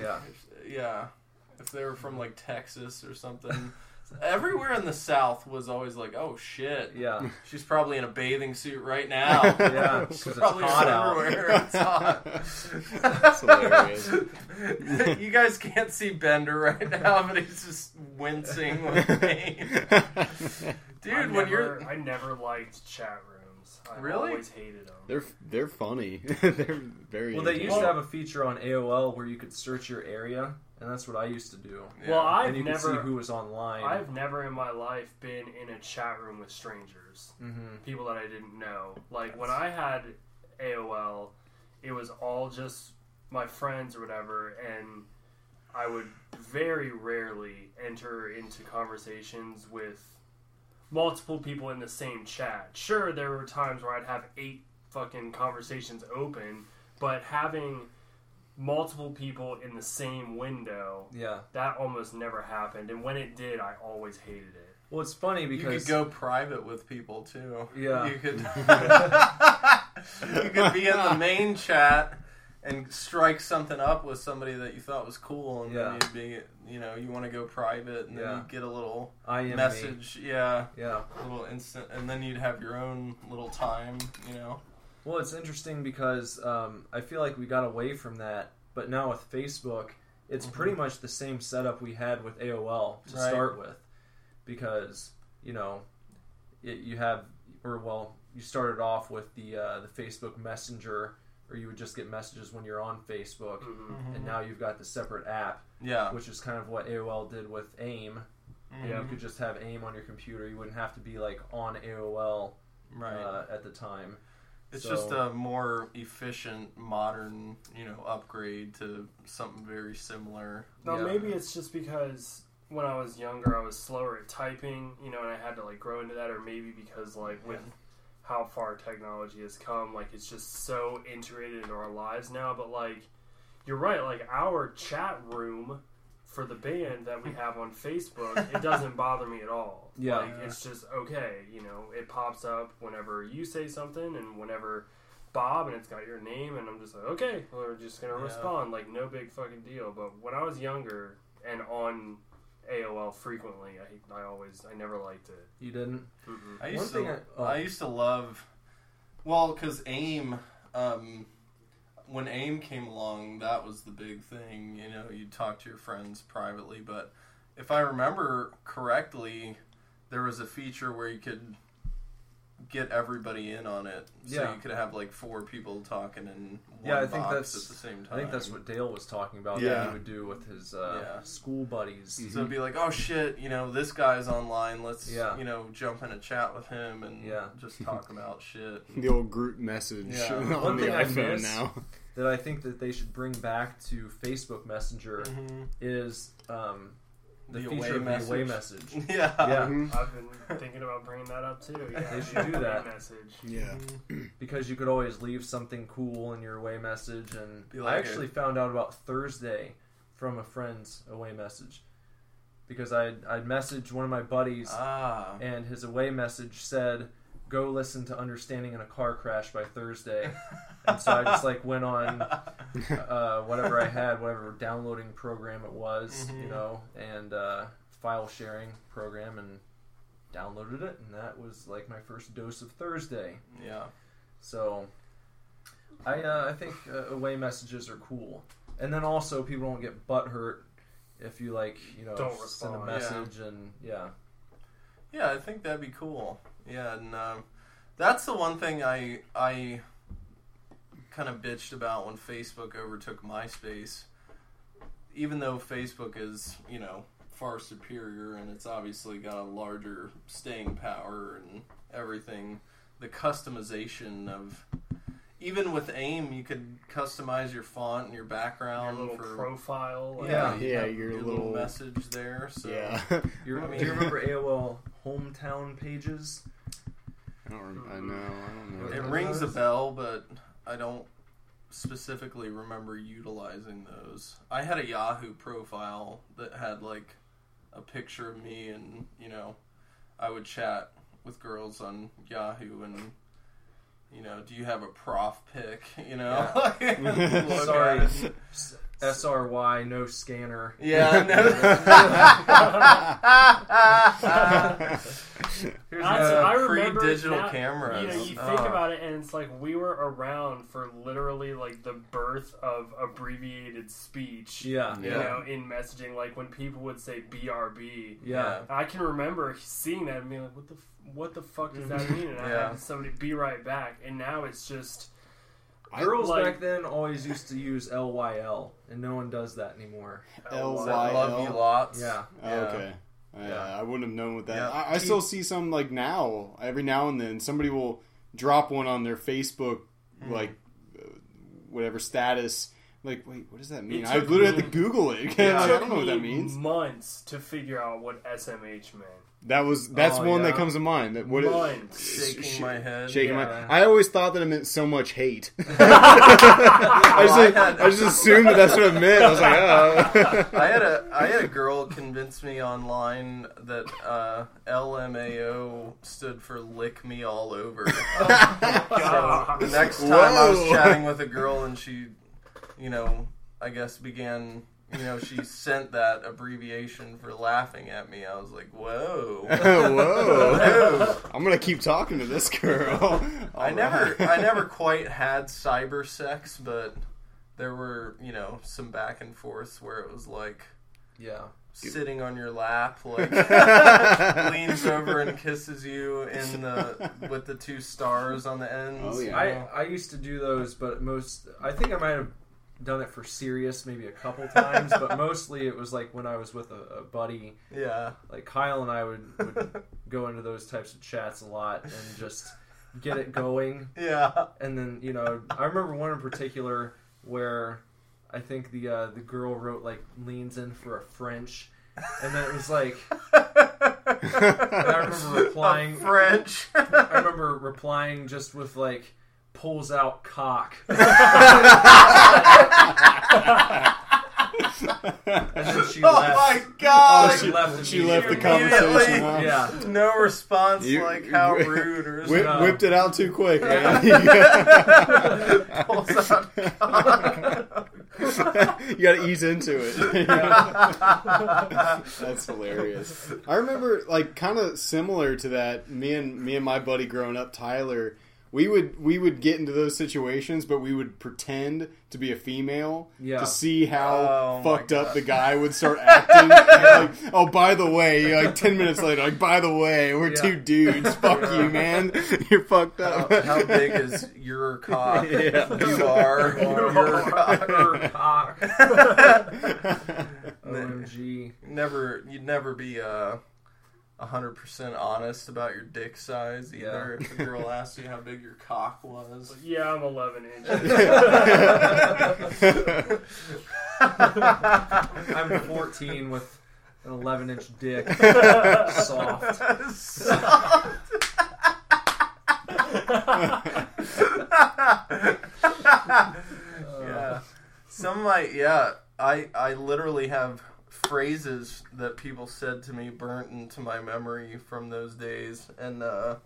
Yeah. Yeah. If they were from like Texas or something, everywhere in the South was always like, "Oh shit, Yeah. she's probably in a bathing suit right now." Yeah. She's Because it's probably in hot out. underwear. It's hot. That's hilarious. you guys can't see Bender right now, but he's just wincing with pain. Dude, I when never, you're I never liked chat rooms. I Really? always hated them. they're they're funny. they're very. Well, they used entertaining. to have a feature on AOL where you could search your area, and that's what I used to do. Well, I've and you could never, see who was online. I've never in my life been in a chat room with strangers, hmm people that I didn't know. Like when I had AOL, it was all just my friends or whatever, and I would very rarely enter into conversations with multiple people in the same chat. Sure, there were times where I'd have eight fucking conversations open, but having multiple people in the same window Yeah. that almost never happened and when it did i always hated it Well, it's funny because You could go private with people too. Yeah. You could You could be in the main chat and strike something up with somebody that you thought was cool and Yeah. then you'd be you know, you want to go private and then Yeah. you get a little me. message, yeah, Yeah. a little instant and then you'd have your own little time, you know. Well, it's interesting because um, I feel like we got away from that, but now with Facebook, it's pretty much the same setup we had with AOL to Right. start with, because you know, it, you have or well, you started off with the uh, the Facebook Messenger, or you would just get messages when you're on Facebook, Mhm. and now you've got the separate app, Yeah. which is kind of what AOL did with AIM. Mhm. Yeah. You could just have AIM on your computer. You wouldn't have to be like on AOL Right. uh, at the time. It's So- just a more efficient, modern, you know, upgrade to something very similar. Now Yeah. maybe it's just because when I was younger I was slower at typing, you know, and I had to like grow into that, or maybe because like with how far technology has come, like it's just so integrated into our lives now. But like, you're right, like our chat room for the band that we have on Facebook, it doesn't bother me at all. Yeah. like, it's just okay, you know, it pops up whenever you say something and whenever. Bob and it's got your name and I'm just like okay we're just gonna Yeah. respond like no big fucking deal but when I was younger and on AOL frequently. I, I always, I never liked it. You didn't? Mm-mm. I used One to, thing I- oh. I used to love, well, because AIM, um, when AIM came along, that was the big thing. You know, you'd talk to your friends privately, but if I remember correctly, there was a feature where you could get everybody in on it. So Yeah. you could have like four people talking in one Yeah, I think box that's- at the same time. I think that's what Dale was talking about. Yeah. That he would do with his uh, Yeah. school buddies. So it'd be like, oh shit, you know, this guy's online. Let's, Yeah. you know, jump in a chat with him and Yeah. just talk about shit. The old group message Yeah. on One the thing I iPhone miss- now. That I think that they should bring back to Facebook Messenger Mm-hmm. is um, the, The feature away of the away message. message. Yeah. Yeah. Mhm. I've been thinking about bringing that up too. Yeah, They should do that. Message. Yeah. because you could always leave something cool in your away message and Be I like actually found out about Thursday from a friend's away message because I I messaged one of my buddies Ah. and his away message said, "Go listen to Understanding in a Car Crash by Thursday." and so I just like went on uh, whatever I had, whatever downloading program it was, you Mhm. know, and uh, file sharing program, and downloaded it, and that was like my first dose of Thursday. Yeah. So I uh, I think uh, away messages are cool, and then also people don't get butt hurt if you like you know Don't send a respond. message and yeah Yeah, I think that'd be cool. Yeah, and um, that's the one thing I I kind of bitched about when Facebook overtook MySpace. Even though Facebook is, you know, far superior and it's obviously got a larger staying power and everything, the customization of even with AIM, you could customize your font and your Your background little for profile. like- yeah, Yeah, yeah, your your little- little message there. So Yeah. I mean- do you remember AOL hometown pages I don't. Rem- I know. I don't know. It Remember rings a bell, but I don't specifically remember utilizing those. I had a Yahoo profile that had like a picture of me, and you know, I would chat with girls on Yahoo, and you know, do you have a prof pic? You know, Look Sorry. at it. S- SRY no scanner Yeah, no. Here's That's, my- I remember pre-digital now- cameras. You know, you ah. think Oh. about it, and it's like we were around for literally like the birth of abbreviated speech. yeah You Yeah. know, in messaging, like when people would say BRB. yeah I can remember seeing that and being like, "What the, f- what the fuck does that mm-hmm. mean?" And I had somebody be right back. And now it's just I- girls like- back then always used to use LYL and no one does that anymore L Is Y that love you lots. yeah Oh, okay. Yeah, Yeah. I wouldn't have known what that. Yeah. I, I still see some like now. Every now and then, somebody will drop one on their Facebook, Hmm. like uh, whatever status. Like, wait, what does that mean? I literally had to Google it. it Like, I don't know what that means. Months to figure out what SMH meant. That was that's Oh, one that comes to mind. That what it- Months. Shaking Sh- my head. Shaking Yeah. my. I always thought that it meant so much hate. I, just, I had- I just assumed that that's what it meant. I was like, oh. I had a I had a girl convince me online that uh, LMAO stood for lick me all over. so the next time I was chatting with a girl and she, you know, I guess began, you know, she sent that abbreviation for laughing at me. I was like, whoa. Whoa! I'm gonna keep talking to this girl. I never I never quite had cyber sex, but there were, you know, some back and forths where it was like yeah sitting on your lap, like leans over and kisses you in the with the two stars on the ends. Oh, yeah. I, I used to do those, but most I think I might have done it for serious maybe a couple times, but mostly it was like when I was with a, a buddy. yeah. Like Kyle and I would, would go into those types of chats a lot and just get it going. Yeah. And then you know I remember one in particular where I think the uh, the girl wrote like leans in for a French, and then it was like I remember replying- A French. I remember replying just with like pulls out cock. and then she oh left. my god. Oh, she left She left the conversation. huh? Yeah. No response, You- like how you- rude or Whip, No. Whipped it out too quick, man. Pulls out cock. you gotta ease into it. That's hilarious. I remember, like, kind of similar to that. Me and me and my buddy growing up, Tyler. We would we would get into those situations, but we would pretend to be a female Yeah. to see how Oh, fucked up the guy would start acting. like, oh, by the way, like ten minutes later, like, by the way, we're Yeah. two dudes. Fuck Yeah. you, man. You're fucked up. how big is your cock? Yeah. You are your cock. Her cock. OMG. never you'd never be uh hundred percent honest about your dick size either. If a girl asked you how big your cock was. Yeah, I'm 11 inches. I'm 14 with an 11 inch dick. Soft. yeah. Uh. Some might yeah. I I literally have phrases that people said to me burnt into my memory from those days, and uh,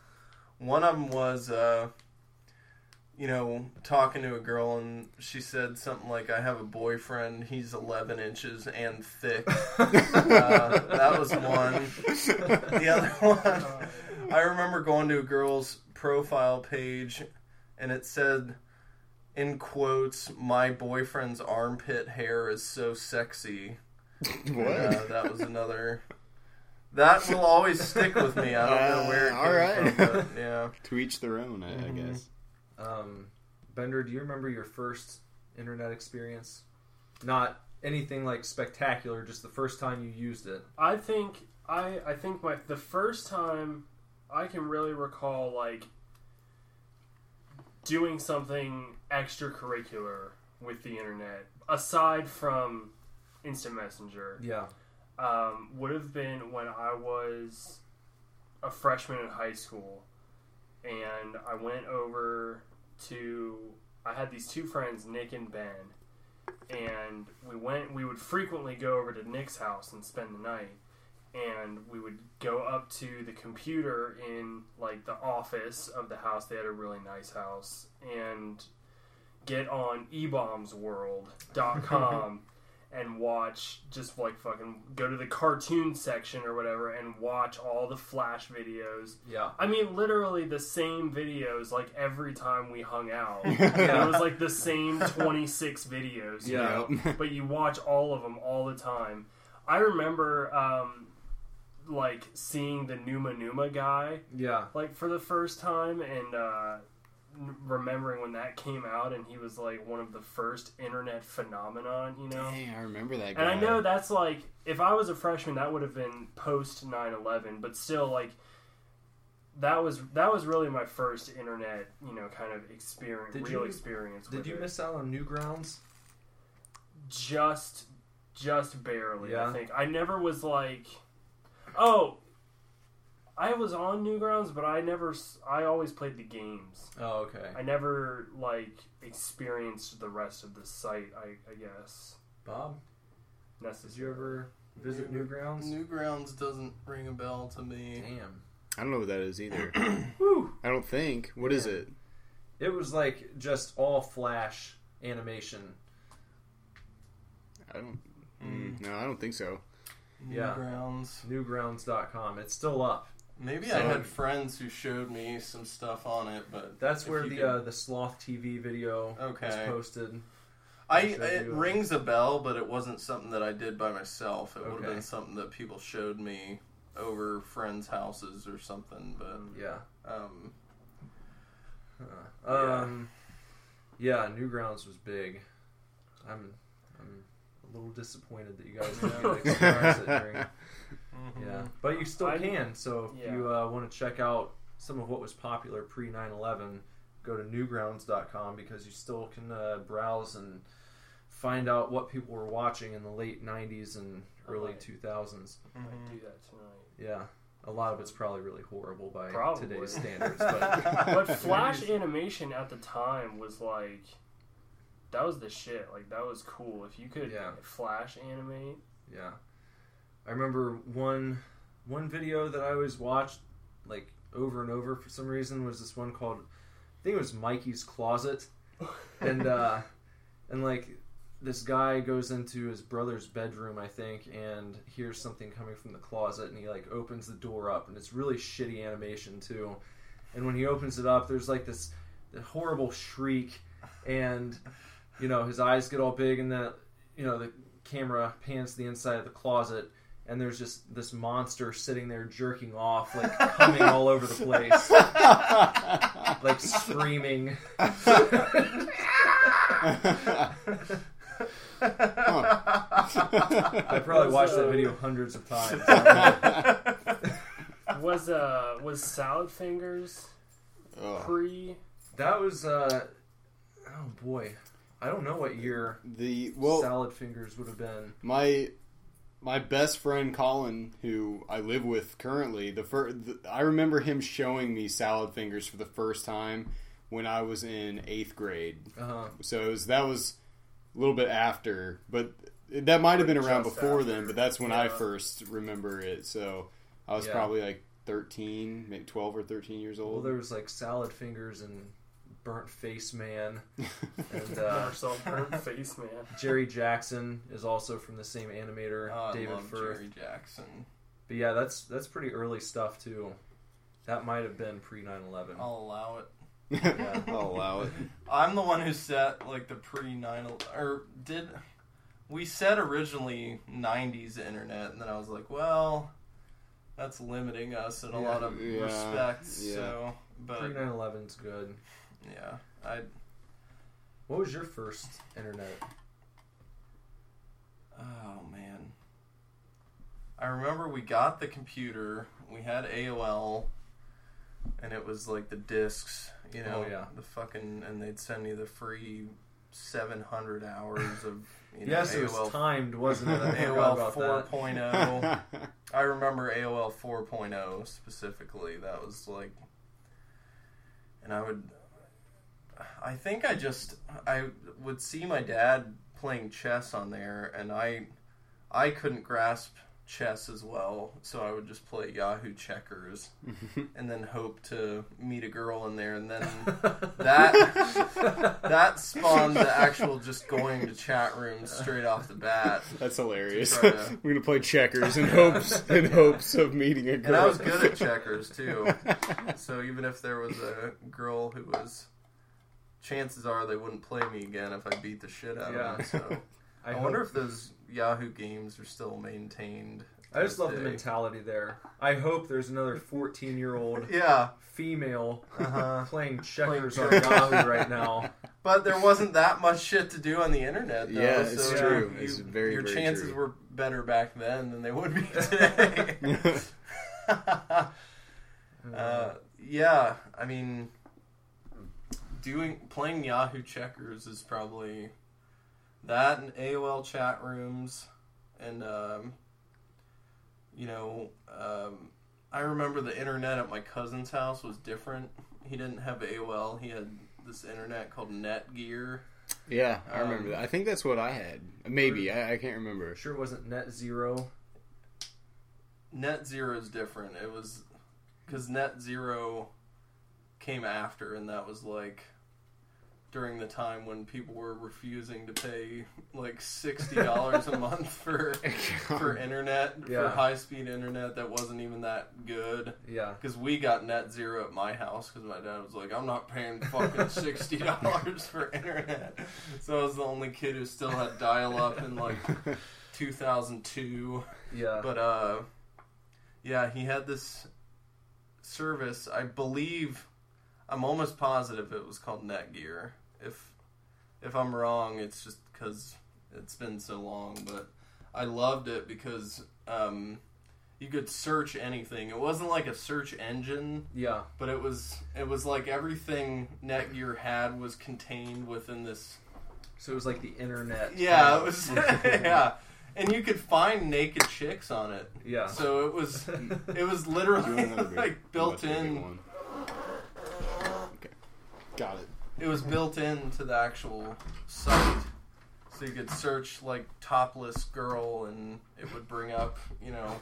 one of them was, uh, you know, talking to a girl, and she said something like, "I have a boyfriend. He's 11 inches and thick." uh, that was one. The other one, I remember going to a girl's profile page, and it said. In quotes, my boyfriend's armpit hair is so sexy. what? Uh, that was another. That will always stick with me. I don't know where it Uh, came all right. from, but yeah. to each their own, I, I Mhm. guess. Um, Bender, do you remember your first internet experience? Not anything like spectacular, just the first time you used it. I think I I think my the first time I can really recall like doing something extracurricular with the internet aside from instant messenger Yeah. um, would have been when I was a freshman in high school, and I went over to. I had these two friends, Nick and Ben, and we went. We would frequently go over to Nick's house and spend the night, and we would go up to the computer in like the office of the house. They had a really nice house, and get on ebaumsworld.com and watch just like fucking go to the cartoon section or whatever and watch all the flash videos. Yeah. I mean literally the same videos like every time we hung out. Yeah. It was like the same 26 videos. you Yeah. know? but you watch all of them all the time. I remember um like seeing the Numa Numa guy Yeah. like for the first time and uh, n- remembering when that came out and he was like one of the first internet phenomenon you know Dang, I remember that guy. and i know that's like if i was a freshman that would have been post 9-11 but still like that was that was really my first internet you know kind of experience Did real you- experience Did with you it. miss out on Newgrounds? just just barely Yeah. i think i never was like oh i was on newgrounds but i never I always played the games Oh, okay. I never like experienced the rest of the site. I, I guess. Bob, did you ever visit New, Newgrounds? Newgrounds doesn't ring a bell to me. Damn. I don't know what that is either. Whew. I don't think. What is it? It was like just all flash animation. I don't. Mm. Mm, no, I don't think so. Yeah. Newgrounds. Newgrounds.com. It's still up. Maybe So- I had friends who showed me some stuff on it, but That's where the could- uh, the Sloth TV video was Okay. posted. I showed it you, uh, rings a bell, but it wasn't something that I did by myself. It would have been something that people showed me over friends' houses or something. But Yeah. um, Uh, um, yeah, Newgrounds was big. I'm I'm a little disappointed that you guys didn't get to experience it during. Yeah, but you still I- can. So if yeah. you uh, want to check out some of what was popular pre 9/11, go to newgrounds.com because you still can uh, browse and find out what people were watching in the late 90s and early Right. 2000s. I might do that tonight. Yeah, a lot of it's probably really horrible by Probably. today's standards, but But Flash animation at the time was like, that was the shit. Like that was cool. If you could Yeah. Flash animate, Yeah, I remember one one video that I always watched like over and over for some reason was this one called I think it was Mikey's Closet, and uh, and like this guy goes into his brother's bedroom I think and hears something coming from the closet and he like opens the door up and it's really shitty animation too, and when he opens it up there's like this, this horrible shriek and you know his eyes get all big and the you know the camera pans to the inside of the closet and there's just this monster sitting there jerking off like coming all over the place. Like screaming. I probably watched that video hundreds of times. Was uh was Salad Fingers Ugh. pre? that was uh oh boy. I don't know what year the well, salad fingers would have been. my my best friend Colin, who I live with currently, the first the, I remember him showing me salad fingers for the first time when I was in eighth grade. uh-huh So it was, that was a little bit after, but that might have been around Just before after. then, but that's when I first remember it. So I was Yeah. probably like 13, maybe 12 or 13 years old. Well, old. there was like salad fingers and burnt face man, and uh, Marcel Burnt Face Man. Jerry Jackson is also from the same animator, Oh, I David love Firth. Jerry Jackson. But yeah, that's that's pretty early stuff too. That might have been pre 9/11. I'll allow it. I'll allow it. I'm the one who set like the pre 9 or did we said originally 90s internet and then I was like, well, that's limiting us in a Yeah, lot of yeah, respects. yeah. So, Pre but 9/11 is good. Yeah, I What was your first internet? oh man. I remember we got the computer, we had AOL and it was like the discs, you know, Oh, yeah. the fucking and they'd send me the free 700 hours of you know, yes, it was timed, wasn't it? AOL about that. 4.0. I remember AOL 4.0 specifically. That was like, and I would, I think I just I would see my dad playing chess on there, and I, I couldn't grasp chess as well, so I would just play Yahoo checkers, and then hope to meet a girl in there, and then that that spawned the actual just going to chat rooms straight off the bat. That's hilarious. To- We're gonna play checkers in hopes in hopes of meeting a girl. And I was good at checkers too. So even if there was a girl who was, chances are they wouldn't play me again if I beat the shit out Yeah. of them. So I, hope- wonder if those Yahoo games are still maintained. I just to love the mentality there. I hope there's another 14 year old Yeah, female uh-huh. playing checkers Playing on. Yahoo right now. but there wasn't that much shit to do on the internet. Though, Yeah, it's so true. you- It's very, your very chances true. were better back then than they would be today. Uh, yeah, I mean, doing playing Yahoo checkers is probably that and AOL chat rooms, and um, you know, um, I remember the internet at my cousin's house was different. He didn't have AOL. He had this internet called Netgear. yeah, I remember Um, that. I think that's what I had. Maybe I, I can't remember. Sure wasn't net zero. Net Zero is different. It was because Net Zero came after, and that was like during the time when people were refusing to pay like sixty dollars a month for for internet Yeah. for high speed internet that wasn't even that good. Yeah. Because we got Net Zero at my house because my dad was like, "I'm not paying fucking sixty dollars for internet." So I was the only kid who still had dial up in like 2002. Yeah. But uh, yeah, he had this service. I believe, I'm almost positive it was called Netgear. If if I'm wrong, it's just because it's been so long. But I loved it because um, you could search anything. It wasn't like a search engine, yeah. but it was it was like everything Netgear had was contained within this So it was like the internet. yeah, it was yeah. And you could find naked chicks on it. Yeah. So it was it was literally want another beer? like built about to get in one. Okay, got it. It was built into the actual site. So you could search like topless girl and it would bring up, you know,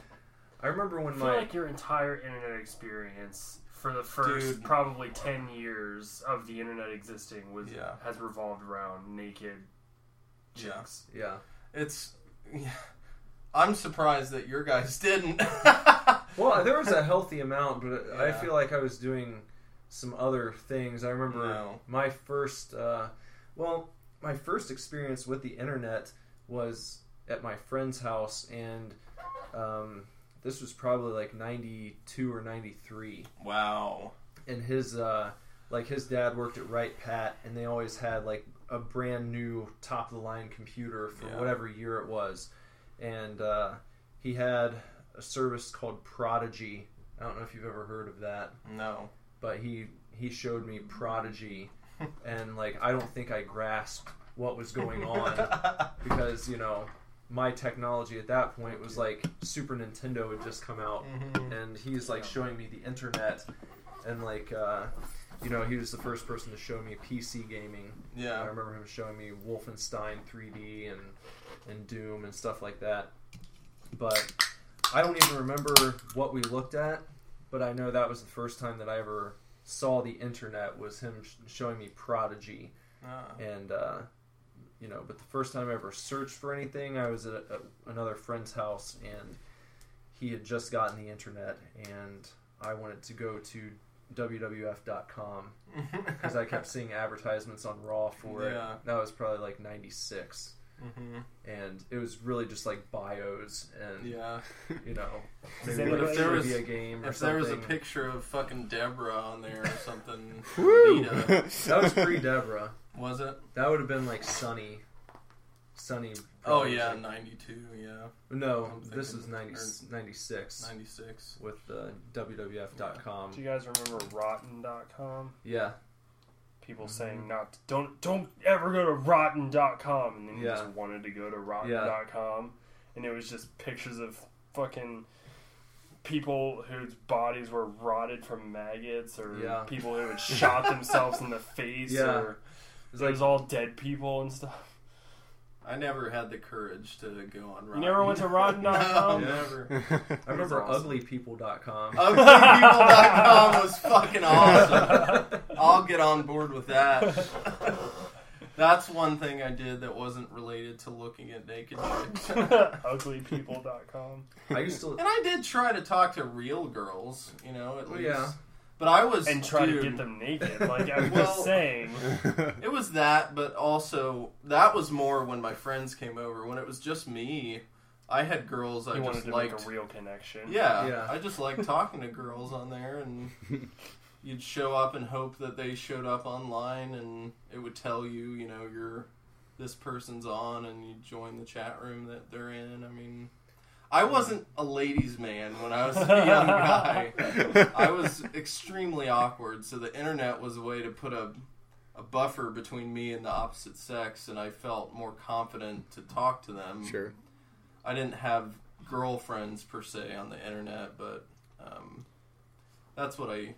I remember I when feel my like your entire internet experience for the first Dude. probably ten years of the internet existing was Yeah. has revolved around naked Yeah. chicks. yeah. it's yeah. I'm surprised that your guys didn't. Well, there was a healthy amount, but I Yeah. feel like I was doing some other things. I remember No. my first, uh, well, my first experience with the internet was at my friend's house, and um, this was probably like '92 or '93. wow. And his, uh, like, his dad worked at Wright Pat, and they always had like a brand new top of the line computer for Yeah. whatever year it was, and uh, he had a service called Prodigy. I don't know if you've ever heard of that, No. But he he showed me Prodigy, and like I don't think I grasped what was going on because you know my technology at that point was like Super Nintendo had just come out, Mhm. and he's like showing me the internet, and like uh, you know he was the first person to show me PC gaming. Yeah, I remember him showing me Wolfenstein 3D and and Doom and stuff like that. But I don't even remember what we looked at, but I know that was the first time that I ever saw the internet was him sh- showing me Prodigy. Ah. and uh, you know but the first time i ever searched for anything i was at a, another friend's house and he had just gotten the internet and i wanted to go to wwf.com because i kept seeing advertisements on raw for it. That was probably like 96 hmm and it was really just like bios and Yeah. you know Does maybe like anybody- If there was- trivia game or If there was a picture of fucking Deborah on there or something, that was pre deborah was it? that would have been like sunny sunny Oh probably. yeah, ninety two. Yeah, No, I'm this is thinking- 90, 96 ninety six. with uh, WWF.com. Do you guys remember Rotten.com? Yeah, People mm-hmm. saying not to, don't don't ever go to Rotten.com, and then you Yeah. just wanted to go to Rotten.com, and it was just pictures of fucking people whose bodies were rotted from maggots, or Yeah. people who had shot themselves in the face, Yeah. or it like was all dead people and stuff. I never had the courage to go on. You Rotten. never went to Rotten.com? No, never. I remember awesome. uglypeople.com. UglyPeople.com was fucking awesome. I'll get on board with that. That's one thing I did that wasn't related to looking at naked chicks. Uglypeople.com. I used to. And I did try to talk to real girls, you know, at oh, Well, least. yeah. But I was And try dude, to get them naked. Like I'm Well- just saying. It was that, but also that was more when my friends came over. When it was just me, I had girls I You wanted just to liked. make a real connection. yeah, Yeah. I just liked talking to girls on there, and you'd show up and hope that they showed up online, and it would tell you, you know, you're this person's on, and you join the chat room that they're in. I mean. I wasn't a ladies' man when I was a young guy. I was extremely awkward, so the internet was a way to put a a buffer between me and the opposite sex, and I felt more confident to talk to them. Sure. I didn't have girlfriends per se on the internet, but um, that's what I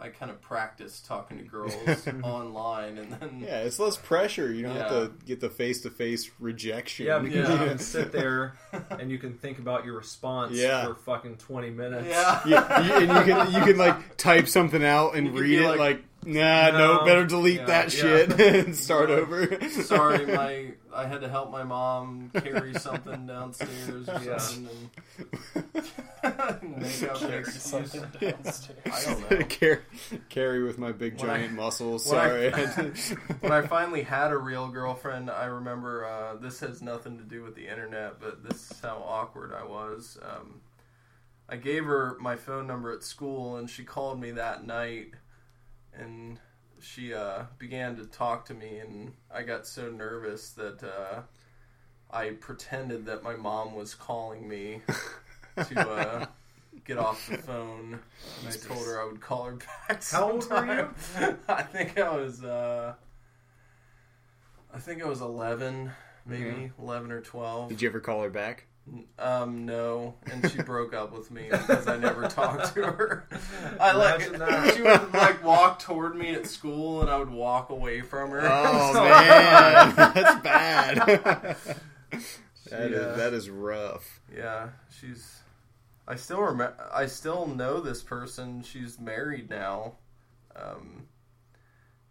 I kind of practice talking to girls online, and then Yeah, it's less pressure. You don't have to get the face to face rejection. Yeah, because Yeah. you can sit there and you can think about your response Yeah. for fucking 20 minutes. yeah, Yeah, you, and you can you can like type something out and You read it like, like, nah, no, No. better delete Yeah, that yeah. shit and start Like, over. Sorry, my I had to help my mom carry something downstairs Yeah. something, and make up Carry something downstairs. I don't know. Car- carry with my big When I- giant muscles. when I- Sorry. when I finally had a real girlfriend, I remember uh, this has nothing to do with the internet, but this is how awkward I was. Um, I gave her my phone number at school, and she called me that night, and she uh, began to talk to me, and I got so nervous that uh, I pretended that my mom was calling me to uh, get off the phone. And I told her I would call her back. How old were you? I think I was. Uh, I think I was eleven, maybe eleven or twelve. Did you ever call her back? Um, no, and she broke up with me because I never talked to her. I like Imagine that. she would like walk toward me at school, and I would walk away from her. Oh So- man, that's bad. That is Yeah. that is rough. Yeah, she's. I still remember. I still know this person. She's married now, um,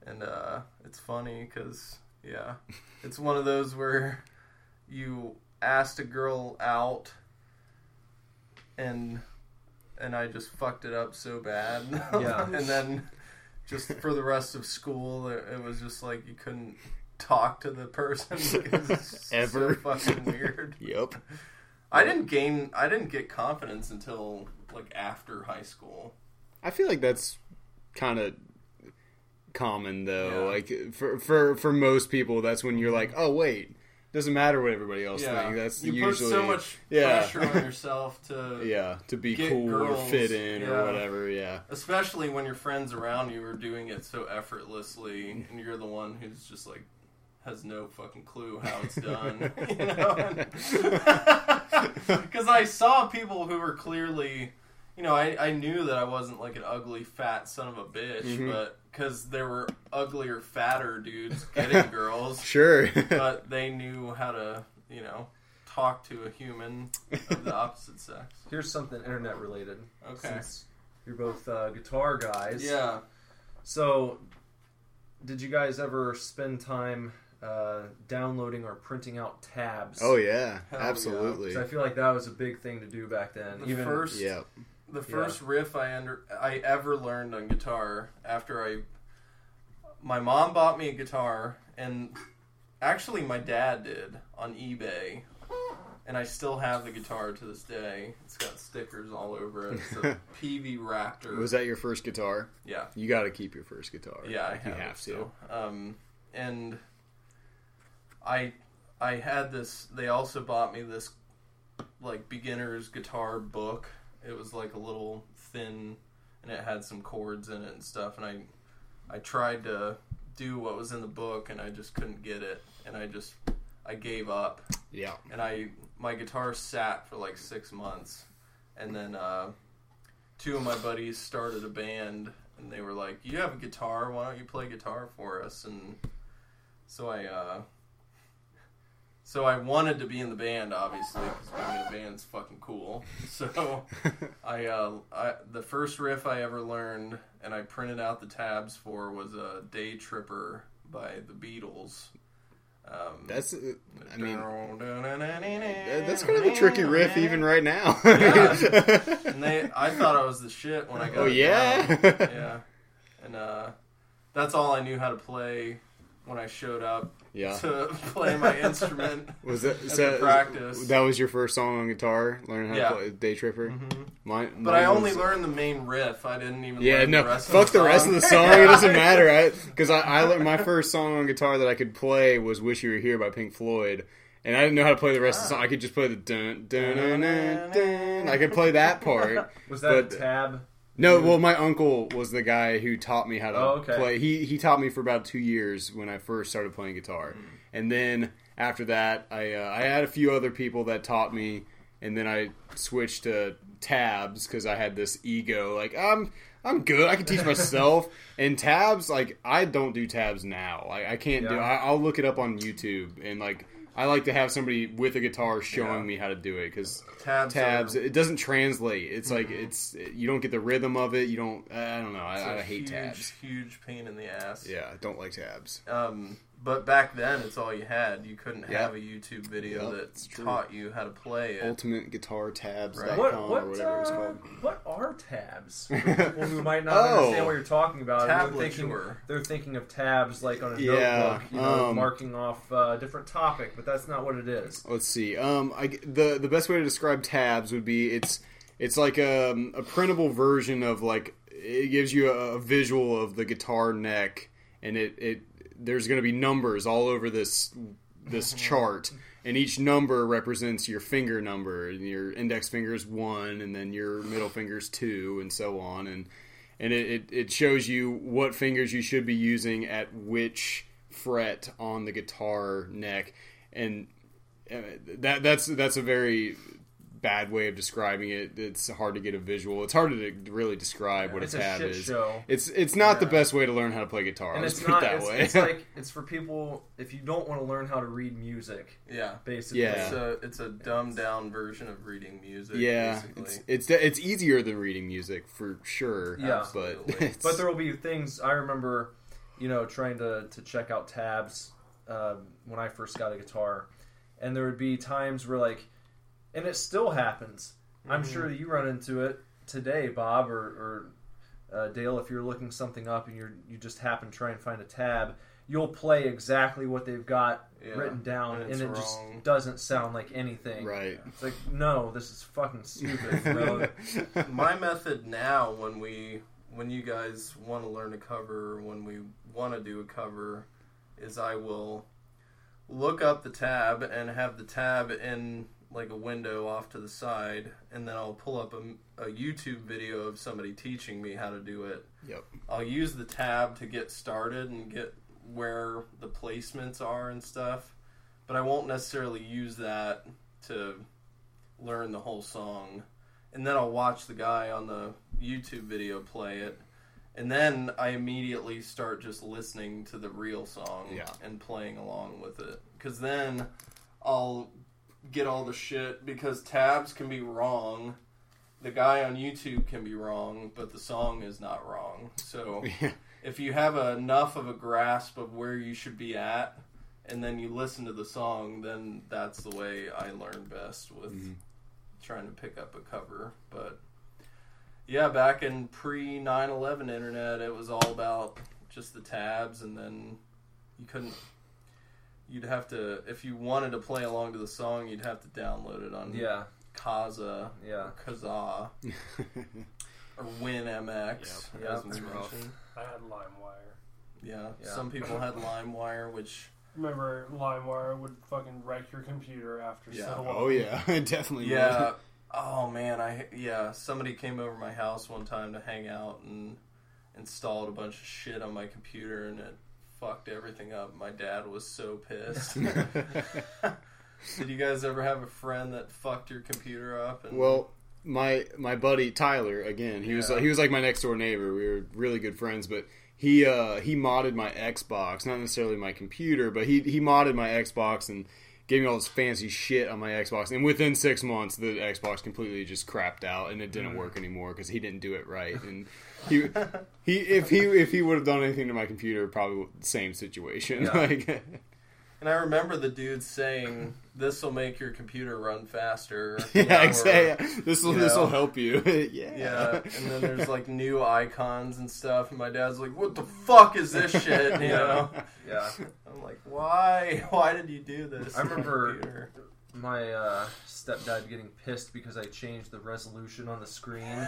and uh, it's funny because yeah, it's one of those where you asked a girl out, and and I just fucked it up so bad. Yeah. and then just for the rest of school, it, it was just like you couldn't talk to the person Ever. so fucking weird. Yep. I didn't gain. I didn't get confidence until like after high school. I feel like that's kind of common though. Yeah. Like for for for most people, that's when you're like, oh wait, doesn't matter what everybody else thinks. That's you usually put so much yeah. pressure on yourself to, yeah to be cool or fit in yeah. or whatever. Yeah. especially when your friends around you are doing it so effortlessly, and you're the one who's just like has no fucking clue how it's done. you know, because I saw people who were clearly. You know, I, I knew that I wasn't like an ugly fat son of a bitch, Mhm. but because there were uglier, fatter dudes getting girls, Sure. but they knew how to you know, talk to a human of the opposite sex. Here's something internet related. Okay. Since you're both uh, guitar guys. Yeah. So, did you guys ever spend time uh, downloading or printing out tabs? Oh yeah, Hell yeah. I feel like that was a big thing to do back then. The Even first Yeah. The first riff I under I ever learned on guitar after I my mom bought me a guitar and actually my dad did on eBay and I still have the guitar to this day. It's got stickers all over it. It's a Peavey Raptor. Was that your first guitar? yeah. You got to keep your first guitar. Yeah, I you have, to. Um, and I I had this. They also bought me this like beginner's guitar book. It was like a little thin, and it had some chords in it and stuff. And I I tried to do what was in the book, and I just couldn't get it. And I just I gave up Yeah. and I my guitar sat for like six months, and then uh, two of my buddies started a band, and they were like, "You have a guitar? Why don't you play guitar for us?" And so I, uh, so I wanted to be in the band, obviously, because being in a band's fucking cool. So I, uh, I, the first riff I ever learned, and I printed out the tabs for, was a "Day Tripper" by the Beatles. Um, That's. uh, I mean, that's kind of a tricky riff even right now. Yeah. And they, I thought I was the shit when I got. oh yeah. down. yeah. And uh, that's all I knew how to play when I showed up Yeah. to play my instrument. Was that At so? the practice. That was your first song on guitar, learning how Yeah. to play Day Tripper. Mhm. Mine, But I mine only was- learned the main riff. I didn't even. Yeah, learn no, the rest fuck of the, the, rest of the song. It doesn't matter, right? Because I, I learned my first song on guitar that I could play was "Wish You Were Here" by Pink Floyd, and I didn't know how to play the rest of the song. I could just play the dun dun dun dun. dun. I could play that part. was that but- a tab? No, well, my uncle was the guy who taught me how to Oh, okay. play. He he taught me for about two years when I first started playing guitar, Hmm. and then after that, I uh, I had a few other people that taught me, and then I switched to tabs because I had this ego like I'm I'm good. I can teach myself. and tabs, like I don't do tabs now. Like I can't do. Yeah. I, I'll look it up on YouTube and like. I like to have somebody with a guitar showing Yeah. me how to do it because tabs. tabs are- it doesn't translate it's like it's you don't get the rhythm of it you don't i don't know it's a i, I hate huge, tabs Huge pain in the ass. yeah i don't like tabs Um, but back then, it's all you had. You couldn't Yeah. have a YouTube video Yep, that taught you how to play it. ultimateguitartabs.com Right. What or what whatever it's uh, called what are tabs? For people who might not Oh. understand what you're talking about. They're thinking, Tablature. they're thinking of tabs like on a Yeah, notebook, you know, um, marking off uh, a different topic, but that's not what it is. let's see um I, the the best way to describe tabs would be it's it's like a, a printable version of like it gives you a, a visual of the guitar neck and it it there's going to be numbers all over this this chart and each number represents your finger number and your index finger is one and then your middle finger is two and so on and and it, it, it shows you what fingers you should be using at which fret on the guitar neck and uh, that that's that's a very bad way of describing it. It's hard to get a visual. It's hard to really describe what It's a a tab shit is. show. It's it's not the best way to learn how to play guitar. And Let's it's put not. it that It's, way. it's like it's for people if you don't want to learn how to read music, Yeah. basically. Yeah. It's a it's a dumbed down version of reading music. yeah, basically. it's it's it's easier than reading music for sure. Yeah. but Absolutely. it's, But there will be things I remember, you know, trying to, to check out tabs um, when I first got a guitar, and there would be times where like, and it still happens. I'm Mm-hmm. sure that you run into it today, Bob or, or uh, Dale. If you're looking something up and you're you just happen to try and find a tab, you'll play exactly what they've got Yeah, written down, and and, it's it just doesn't sound like anything. right. It's like no, this is fucking stupid. you my method now when we when you guys want to learn a cover or when we want to do a cover is I will look up the tab and have the tab in like a window off to the side and then I'll pull up a, a YouTube video of somebody teaching me how to do it. Yep. I'll use the tab to get started and get where the placements are and stuff, but I won't necessarily use that to learn the whole song. And then I'll watch the guy on the YouTube video play it. And then I immediately start just listening to the real song Yeah. and playing along with it. Because then I'll get all the shit because tabs can be wrong. The guy on YouTube can be wrong, but the song is not wrong. So if you have enough of a grasp of where you should be at, and then you listen to the song, then that's the way I learn best with Mhm. trying to pick up a cover. But yeah, back in pre 9 11 internet, it was all about just the tabs, and then you couldn't. You'd have to, if you wanted to play along to the song, you'd have to download it on Yeah, Kazaa, yeah. Kazaa, or WinMX, Yep. as Yep. we rough. I had LimeWire. Yeah, Yeah. some people had LimeWire, which Remember, LimeWire would fucking wreck your computer after Yeah. so oh, long. oh yeah, it definitely. Yeah. Oh man, I yeah. Somebody came over my house one time to hang out and installed a bunch of shit on my computer, and it fucked everything up. My dad was so pissed. Did you guys ever have a friend that fucked your computer up? And, Well, my my buddy Tyler again. He was Yeah. he was like my next door neighbor. We were really good friends, but he uh, he modded my Xbox, not necessarily my computer, but he he modded my Xbox and gave me all this fancy shit on my Xbox. And within six months, the Xbox completely just crapped out and it didn't work anymore because he didn't do it right. And he he if he if he would have done anything to my computer, probably the same situation. Yeah. Like, and I remember the dude saying, "This will make your computer run faster." you know, yeah, or- exactly. This will this will help you. yeah. Yeah, and then there's like new icons and stuff, and my dad's like, "What the fuck is this shit?" You know. Yeah. I'm like, why? Why did you do this? I to my remember- computer?" My uh, stepdad getting pissed because I changed the resolution on the screen,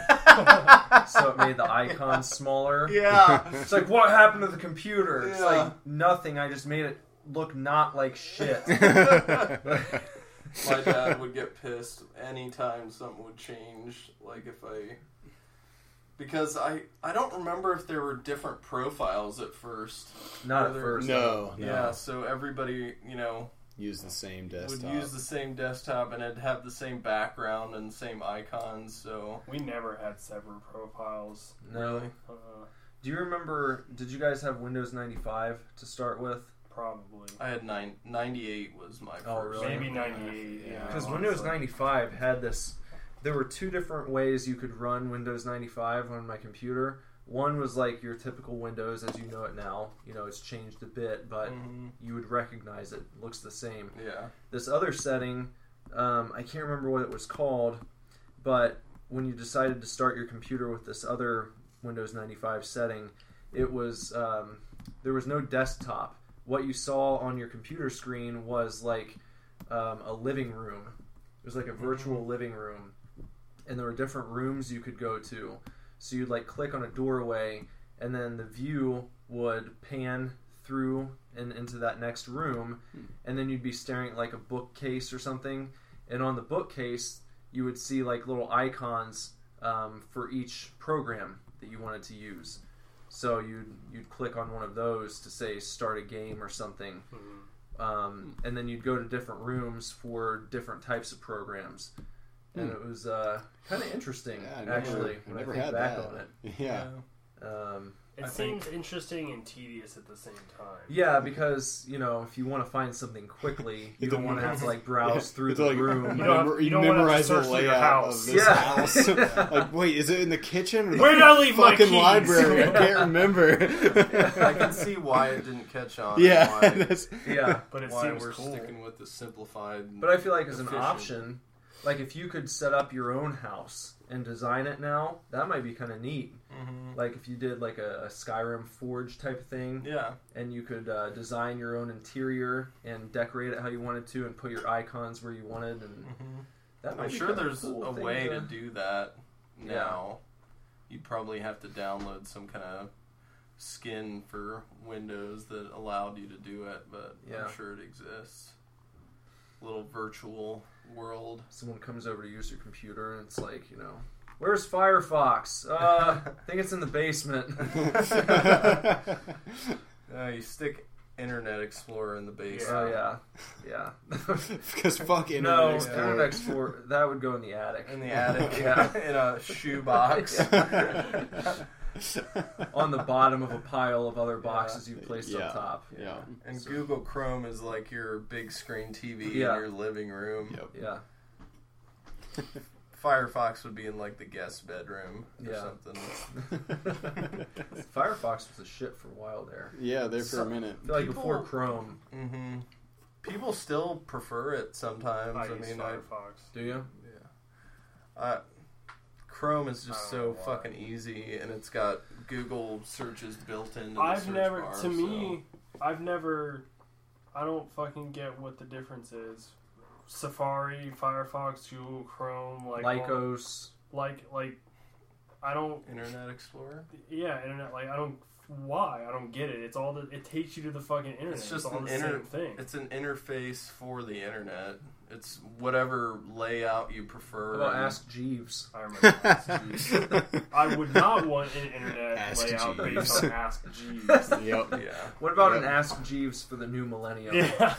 so it made the icons smaller. Yeah. It's like, what happened to the computer? It's Yeah. like nothing. I just made it look not like shit. my dad would get pissed anytime something would change. Like if I, because I I don't remember if there were different profiles at first. Not at Whether- first. No, no. Yeah, so everybody you know Use the same desktop. would use the same desktop and it'd have the same background and same icons. So We never had separate profiles. No. Uh, Do you remember? Did you guys have Windows 95 to start with? probably. I had nine, 98 was my first. Oh, really? Maybe 98. Yeah. Because honestly. Windows 95 had this. There were two different ways you could run Windows 95 on my computer. One was like your typical Windows as you know it now. You know, it's changed a bit, but Mhm. you would recognize it. Looks the same. Yeah. This other setting, um, I can't remember what it was called, but when you decided to start your computer with this other Windows 95 setting, it was um, there was no desktop. What you saw on your computer screen was like um, a living room. It was like a virtual living room, and there were different rooms you could go to. So you'd like click on a doorway, and then the view would pan through and into that next room, and then you'd be staring at like a bookcase or something. And on the bookcase, you would see like little icons um, for each program that you wanted to use. So you'd you'd click on one of those to say start a game or something, Mhm. um, and then you'd go to different rooms for different types of programs. And Hmm. it was uh, kind of interesting, Yeah, never- actually, I when never I think had back that. on it. Yeah. Um, It I seems interesting and tedious at the same time. yeah, because you know, if you want to find something quickly, you don't want to have to like browse through It's the like, room. You don't have- memor- you don't wanna have to memorize the search through layout house. of this Yeah. house. like, wait, is it in the kitchen or the Where did I leave my fucking keys? library? I can't remember. I can see why it didn't catch on. yeah, why- yeah, But it why seems we're cool. sticking with the simplified. But I feel like as an option, like if you could set up your own house and design it now, that might be kind of neat. Mhm. Like if you did like a, a Skyrim Forge type of thing, yeah, and you could uh, design your own interior and decorate it how you wanted to, and put your icons where you wanted, and that might I'm be sure there's cool a way to do that Yeah. now. You'd probably have to download some kind of skin for Windows that allowed you to do it, but Yeah. I'm sure it exists. Little virtual world. Someone comes over to use your computer, and it's like, you know, where's Firefox? Uh, I think it's in the basement. Uh, you stick Internet Explorer in the base. Oh yeah, yeah. because fuck Internet no, Explorer. Internet Explorer that would go in the attic. In the attic, Yeah. in a shoebox. on the bottom of a pile of other boxes you placed Yeah. up top. Yeah. And Google Chrome is like your big screen TV Yeah. in your living room. Yep. Yeah. Firefox would be in like the guest bedroom or Yeah. something. Firefox was a shit for a while there. yeah, there for So- a minute. Like People- before Chrome. Mm-hmm. People still prefer it sometimes. I I, use mean, I, Firefox. Do you? Yeah. I, Chrome is just I so oh, don't why. fucking easy, and it's got Google searches built into the I've search never, bar, to so- me, I've never, I don't fucking get what the difference is. Safari, Firefox, Google Chrome, like all- Lycos. like like, I don't. Internet Explorer. Yeah, internet. Like I don't. Why? I don't get it. It's all the. It takes you to the fucking internet. It's just all an the inter- same thing. It's an interface for the internet. It's whatever layout you prefer. How about Ask Jeeves? I remember. Ask Jeeves. I would not want an internet Ask layout Jeeves. based on Ask Jeeves. yep. Yeah. What about Yep. an Ask Jeeves for the new millennium? Yeah.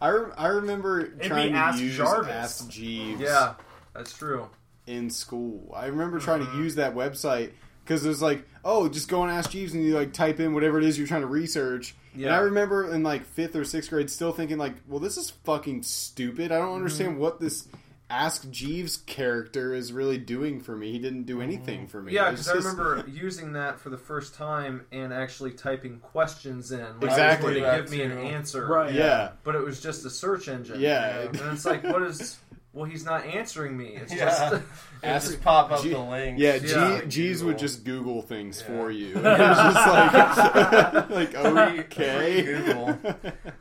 I, rem- I remember be trying to Ask use Jarvis. Ask Jeeves Yeah, that's true. in school. I remember trying Mm-hmm. to use that website because it was like, oh, just go and Ask Jeeves and you like type in whatever it is you're trying to research. Yeah. And I remember in like fifth or sixth grade still thinking like, well, this is fucking stupid. I don't understand Mm-hmm. what this Ask Jeeves character is really doing for me. He didn't do anything for me. Mm-hmm. Yeah, It's because I just- remember using that for the first time and actually typing questions in. Like, Exactly. it was going to give me an answer. Right. Yeah. But it was just a search engine. Yeah. And it's like, what is. Well, he's not answering me. It's Yeah. just. Ask- just pop up G- the link. Yeah, Yeah. G- G's would just Google things Yeah. for you. And it was just like, like okay. Google.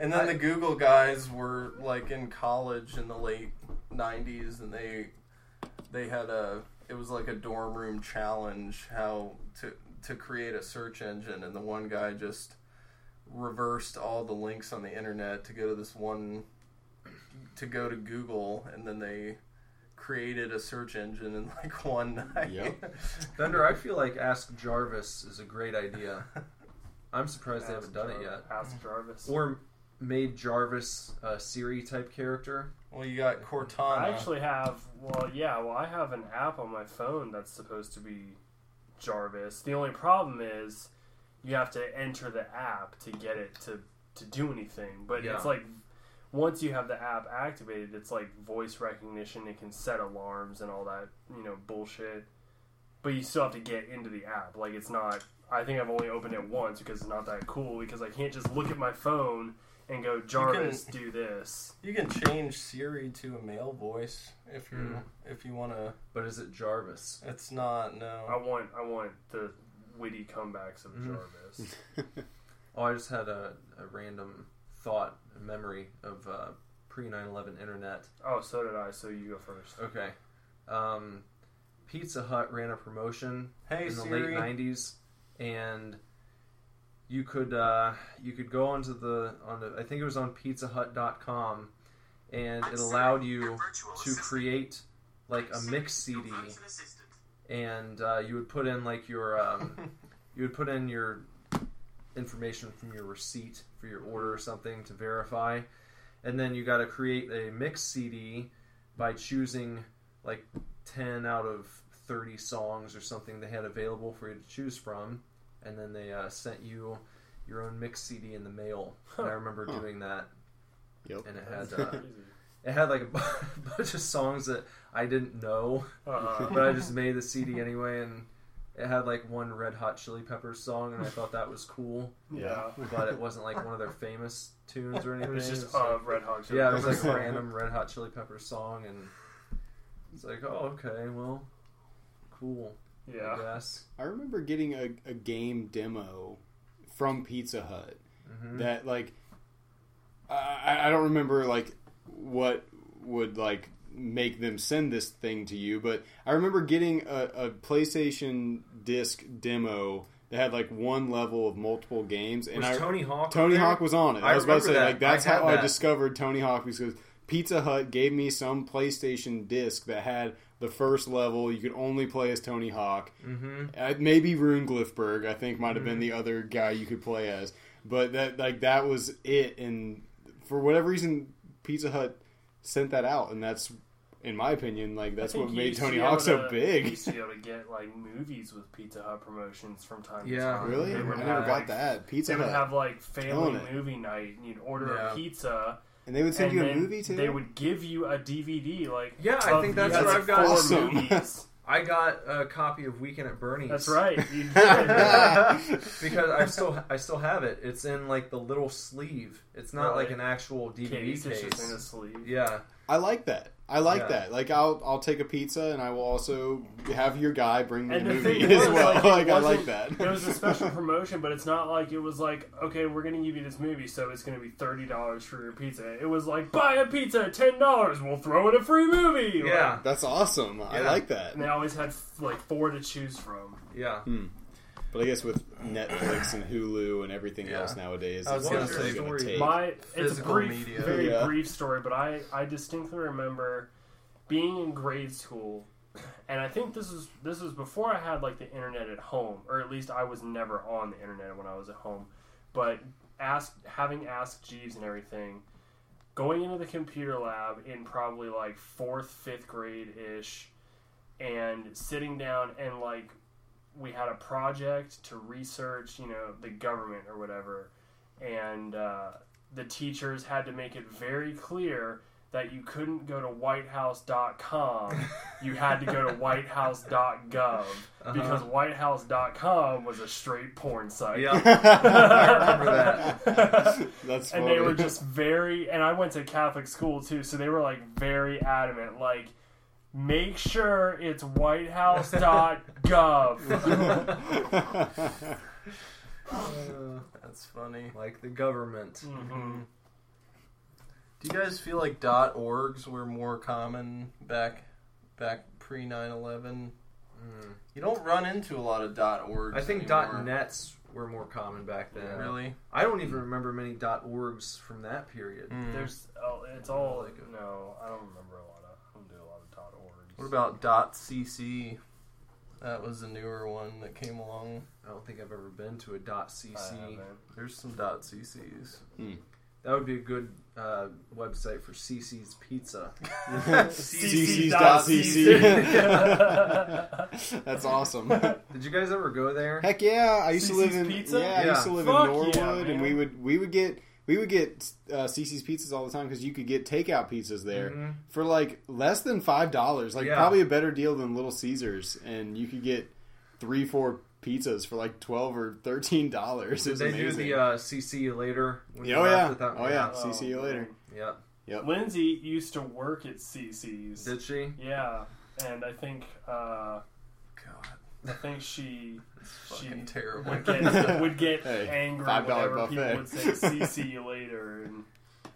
And then the Google guys were like in college in the late '90s, and they they had a it was like a dorm room challenge how to to create a search engine, and the one guy just reversed all the links on the internet to go to this one to go to Google, and then they created a search engine in like one night. Yep. Bender, I feel like Ask Jarvis is a great idea. I'm surprised they haven't done it yet. Ask Jarvis. Or made Jarvis a Siri type character. well, you got Cortana. I actually have. Well, yeah. Well, I have an app on my phone that's supposed to be Jarvis. The only problem is you have to enter the app to get it to to do anything. But Yeah. it's like once you have the app activated, it's like voice recognition. It can set alarms and all that you know bullshit. But you still have to get into the app. Like it's not. I think I've only opened it once because it's not that cool. Because I can't just look at my phone and go Jarvis, do this. You can change Siri to a male voice if you Hmm. if you want to. But is it Jarvis? It's not No. I want I want the witty comebacks of Mhm. Jarvis. Oh, I just had a, a random thought, a memory of uh, pre 9 11 internet. oh, so did I. So you go first. Okay. Um, Pizza Hut ran a promotion Hey in the Siri. late 90s, and you could uh, you could go onto the on the, I think it was on PizzaHut.com, and it allowed you to create like a mix CD, and uh, you would put in like your um, you would put in your information from your receipt for your order or something to verify, and then you got to create a mix CD by choosing like ten out of thirty songs or something they had available for you to choose from, and then they uh, sent you your own mix CD in the mail. And I remember Huh. doing that, Yep. and it had uh, it had like a bunch of songs that I didn't know, Uh-huh. but I just made the CD anyway, and it had like one Red Hot Chili Peppers song, and I thought that was cool, yeah. but it wasn't like one of their famous tunes or anything. It was just so- uh, Red Hot. Chili yeah, it was like a random Red Hot Chili Peppers song, and it's like, oh, okay, well, cool, Yeah. I guess. I remember getting a, a game demo from Pizza Hut hmm that like I, I don't remember like what would like make them send this thing to you, but I remember getting a, a PlayStation disc demo that had like one level of multiple games, and Was I Tony Hawk? Tony? Hawk was on it. I, I was about to say that. like that's I how I discovered Tony Hawk because Pizza Hut gave me some PlayStation disc that had the first level. You could only play as Tony Hawk. Mhm. Uh, maybe Rune Glifberg, I think, might have Mm-hmm. been the other guy you could play as. But that like that was it, and for whatever reason, Pizza Hut sent that out, and that's in my opinion, like that's what made Tony Hawk able so to- You big. used to be able to get like movies with Pizza Hut promotions from time Yeah. to time. Really, They I never have, got like, that. Pizza They would Hut, have like family movie night, and you'd order Yeah. a pizza, and they would send you a movie too. They would give you a DVD. Like Yeah, I think that's the what I've got. Awesome. movies. I got a copy of Weekend at Bernie's. That's right. You because I still I still have it. It's in like the little sleeve. It's not Really? like an actual DVD Case, it's case. just in a sleeve. Yeah, I like that. I like Yeah. that. Like I'll I'll take a pizza and I will also have your guy bring me And a the movie as was, well. like, Like, I like that. It was a special promotion, but it's not like it was like, okay, we're gonna give you this movie, so it's gonna be thirty dollars for your pizza. It was like, buy a pizza, ten dollars, we'll throw in a free movie. Like, yeah, That's awesome. I like that. and they always had like four to choose from. yeah. Hmm. But I guess with Netflix and Hulu and everything Yeah. else nowadays, I was it's gonna say, gonna story- take. My it's a brief, media. very Yeah. brief story, but I I distinctly remember being in grade school, and I think this is this was before I had like the internet at home, or at least I was never on the internet when I was at home. But ask having asked Jeeves and everything, going into the computer lab in probably like fourth fifth grade ish, and sitting down and like we had a project to research, you know, the government or whatever, and uh, the teachers had to make it very clear that you couldn't go to whitehouse.com. you had to go to whitehouse.gov because whitehouse.com was a straight porn site. Yeah. I remember that. That's and they were just very and I went to Catholic school too, so they were like very adamant like make sure it's whitehouse.gov. Uh, That's funny. like the government. Mhm. Do you guys feel like dot .orgs were more common back back pre 9/11? Mm. You don't run into a lot of dot .orgs. I think anymore. .nets were more common back then. Really? I don't even remember many dot .orgs from that period. Mm. There's oh, it's all Like a- no, I don't remember a lot of I don't do a lot of dot orgs. What about .cc? That was a newer one that came along. I don't think I've ever been to a I .cc. There's some .cc's. That would be a good uh, website for CC's Pizza. CC's.cc. That's awesome. Did you guys ever go there? Heck yeah! I used to live in Pizza? yeah, I used to live Fuck in Norwood, yeah, and we would we would get we would get uh, CC's pizzas all the time because you could get takeout pizzas there Mhm. for like less than five dollars, like Yeah. probably a better deal than Little Caesars, and you could get three four pizzas for like twelve or thirteen dollars. Did they do the uh, CC you later? when oh left yeah, without- oh yeah, Oh, CC you later. yeah. Yep. Lindsay used to work at CC's. Did she? yeah, and I think uh, God, I think she she fucking terrible. would get would get Hey, angry $5 whenever buffet. people would say "CC you later" and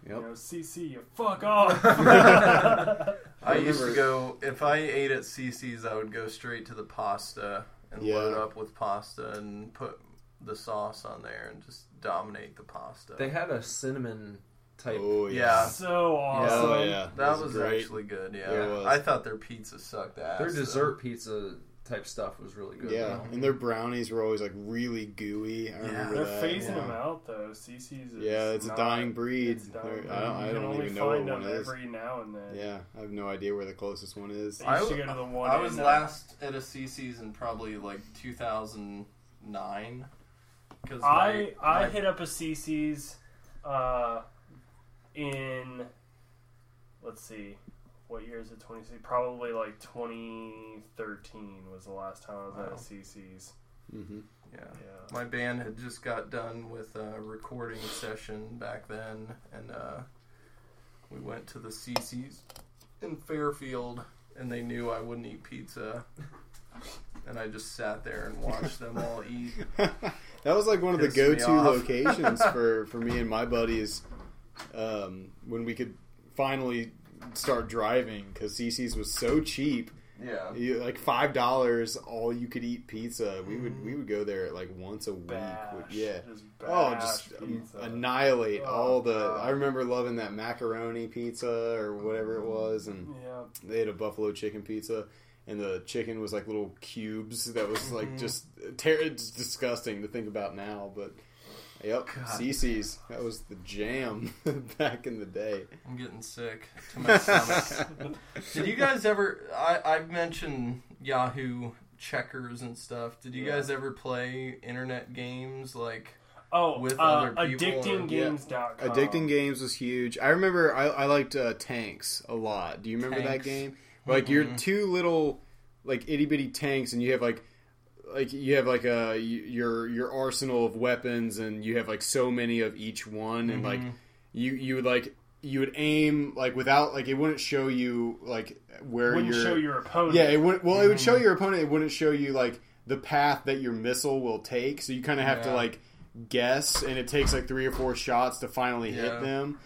Yep. you know "CC you fuck off." I used to go if I ate at CC's, I would go straight to the pasta and Yeah. load up with pasta and put the sauce on there and just dominate the pasta. They had a cinnamon type. Oh yeah. Yeah. so awesome. Oh yeah. that was, great. actually good. It Yeah. I thought their pizza sucked ass. Their though. dessert pizza type stuff was really good. Yeah, though. and their brownies were always like really gooey. I remember They're that. phasing yeah. them out though. CC's is Yeah, it's a dying breed. it's dying I don't, I don't only even know where find one them is. every now and then. Yeah, I have no idea where the closest one is. I I go to the one. I was in, uh, last at a CC's in probably like 2009. Because I I hit up a CC's uh, in let's see, what year is it? Twenty six, probably like twenty thirteen was the last time I was at Wow. a CC's. hmm yeah. Yeah, My band had just got done with a recording session back then, and uh, we went to the CC's in Fairfield, and they knew I wouldn't eat pizza, and I just sat there and watched them all eat. that was like one of the go-to locations for for me and my buddies um, when we could finally start driving because CC's was so cheap. Yeah. You, like five dollars, all you could eat pizza. We would we would go there like once a week. bash. yeah. just Oh, just pizza. annihilate Oh, all the. God. I remember loving that macaroni pizza or whatever it was, and yeah, they had a buffalo chicken pizza, and the chicken was like little cubes that was like Mm-hmm. just ter- it's disgusting to think about now. But Yep, God. CC's. That was the jam back in the day. I'm getting sick to my stomach. Did you guys ever? I I mentioned Yahoo checkers and stuff. Did you Yeah. guys ever play internet games like? Oh, With uh, other people or- addictinggames.com. Addicting Games was huge. I remember I, I liked uh, Tanks a lot. Do you remember that game? Like you're Mhm. two little like itty bitty tanks, and you have like like you have like a your your arsenal of weapons, and you have like so many of each one, and like Mhm. you you would like you would aim like without like it wouldn't show you like where Wouldn't your show your opponent. yeah it would well it would show Mm-hmm. your opponent. It wouldn't show you like the path that your missile will take. So you kind of have to like guess, and it takes like three or four shots to finally Yeah. hit them.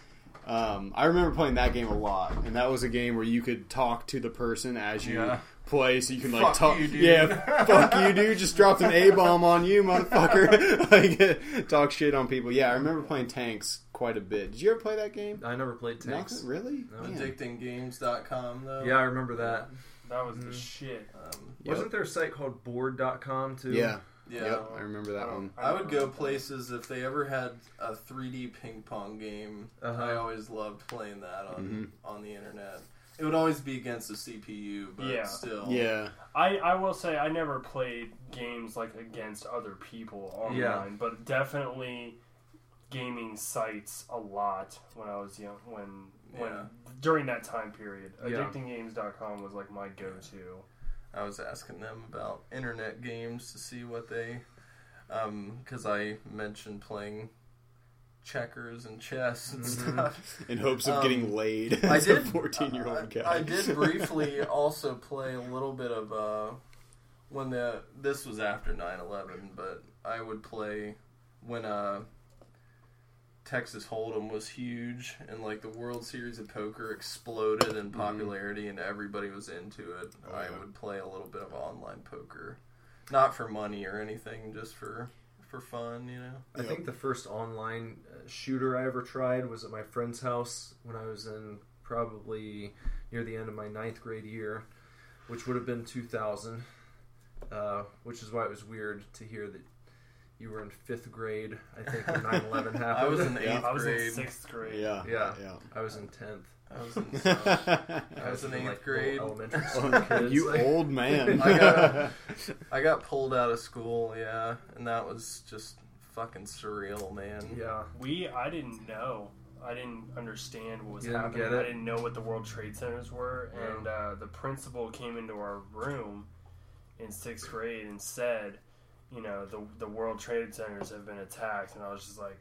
Um, I remember playing that game a lot, and that was a game where you could talk to the person as you Yeah. Play, so you can like Fuck talk. you. Yeah, fuck you, dude. Just dropped an A bomb on you, motherfucker. like talk shit on people. Yeah, I remember playing tanks quite a bit. Did you ever play that game? I never played tanks. Nothing? Really? No. Man. Addictinggames.com though. Yeah, I remember that. That was the Mhm. shit. Um, Yep. Wasn't there a site called bored.com too? Yeah. yeah. Yep. I remember that I one. I would go places if they ever had a 3D ping pong game. Uh-huh. I always loved playing that on Mhm. on the internet. It would always be against the CPU, but Yeah. still. Yeah. I, I will say I never played games like against other people online, Yeah. but definitely gaming sites a lot when I was young. When when Yeah. during that time period, Yeah. addictinggames.com was like my go-to. I was asking them about internet games to see what they, um, because I mentioned playing checkers and chess and Mhm. stuff. In hopes of Um, getting laid I as a did. fourteen-year-old guy. I did briefly also play a little bit of uh, when the this was after 9-11, but I would play when uh, Texas Hold'em was huge and like the World Series of Poker exploded in popularity and everybody was into it. Mm-hmm. Oh, I yeah. would play a little bit of online poker, not for money or anything, just for for fun, you know. I Yep. think the first online uh, shooter I ever tried was at my friend's house when I was in probably near the end of my ninth grade year, which would have been 2000. Uh, which is why it was weird to hear that you were in fifth grade. I think when 9/11 happened. I was in Yeah. eighth I was in grade. sixth grade. Yeah. Yeah. Yeah. I was in tenth. I was in, I I was in eighth like, grade. Elementary school kids. you like- old man. I got- I got pulled out of school, yeah, and that was just fucking surreal, man. Yeah. We I didn't know. I didn't understand what was You didn't happening. get it? I didn't know what the World Trade Centers were, Yeah. and uh, the principal came into our room in sixth grade and said, "You know, the the World Trade Centers have been attacked," and I was just like,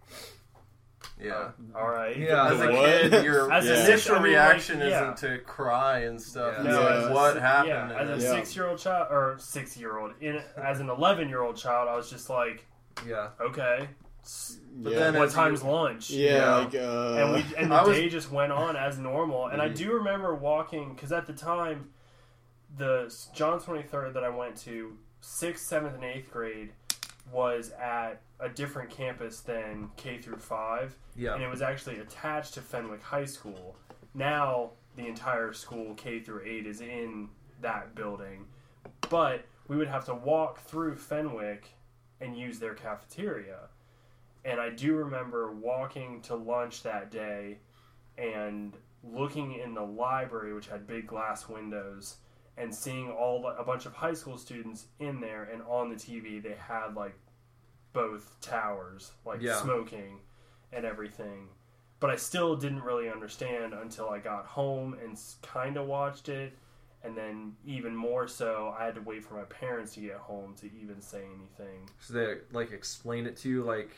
Yeah. "Oh, "All right." Yeah. As a What? kid, your As a initial six- I mean, like, reaction yeah. isn't to cry and stuff. Yeah. No, Yeah. like, as a what happened? Yeah, as a Yeah. six-year-old child or six-year-old, in as an eleven-year-old child, I was just like, Yeah. okay, But yeah. then what as you- time's lunch? yeah, Yeah. like uh, and we and the was- day just went on as normal. And I Mhm. do remember walking because at the time, the John Twenty Third that I went to, sixth, seventh, and eighth grade, was at a different campus than K through five, Yeah. and it was actually attached to Fenwick High School. Now the entire school K through eight is in that building, but we would have to walk through Fenwick and use their cafeteria. And I do remember walking to lunch that day and looking in the library, which had big glass windows, and seeing all a bunch of high school students in there. And on the TV, they had like both towers, like Yeah. smoking and everything. But I still didn't really understand until I got home and kind of watched it. And then, even more so, I had to wait for my parents to get home to even say anything. So they like explain it to you. Like,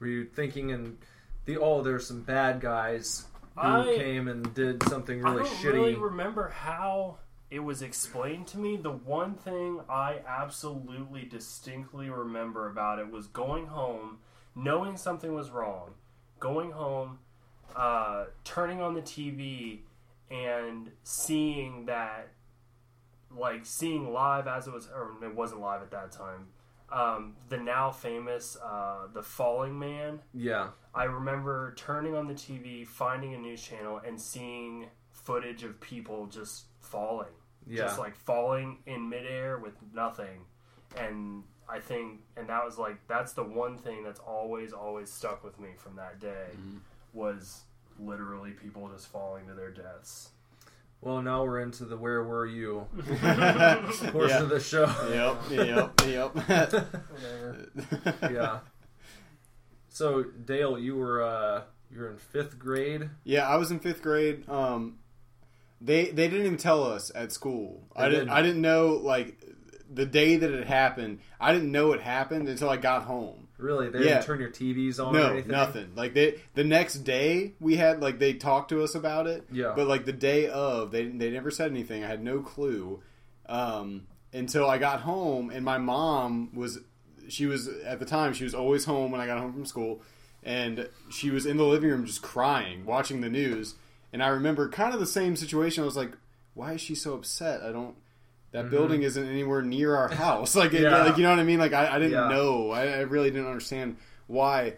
were you thinking and the oh, there's some bad guys who I- came and did something really shitty. I don't shitty. really remember how it was explained to me. The one thing I absolutely distinctly remember about it was going home, knowing something was wrong, going home, uh, turning on the TV, and seeing that, like seeing live as it was, or it wasn't live at that time. Um, the now famous uh, The Falling Man. yeah. I remember turning on the TV, finding a news channel, and seeing footage of people just falling. Yeah. Just like falling in midair with nothing. And I think, and that was like that's the one thing that's always always stuck with me from that day Mm-hmm. was literally people just falling to their deaths. Well, now we're into the where were you portion Yeah. of the show. Yep, yep, yep. yeah. So Dale, you were uh, you were in fifth grade. Yeah, I was in fifth grade. Um, they they didn't even tell us at school. I didn't. didn't. I didn't know like the day that it happened. I didn't know it happened until I got home. Really, they Yeah. didn't turn your TVs on or No, anything. nothing. Like they the next day we had like they talked to us about it. Yeah. But like the day of, they they never said anything. I had no clue um, until I got home, and my mom was she was at the time she was always home when I got home from school, and she was in the living room just crying, watching the news. And I remember kind of the same situation. I was like, why is she so upset? I don't. That building isn't anywhere near our house. Like, it, Mm-hmm. Yeah. like you know what I mean? Like, I, I didn't Yeah. know. I, I really didn't understand why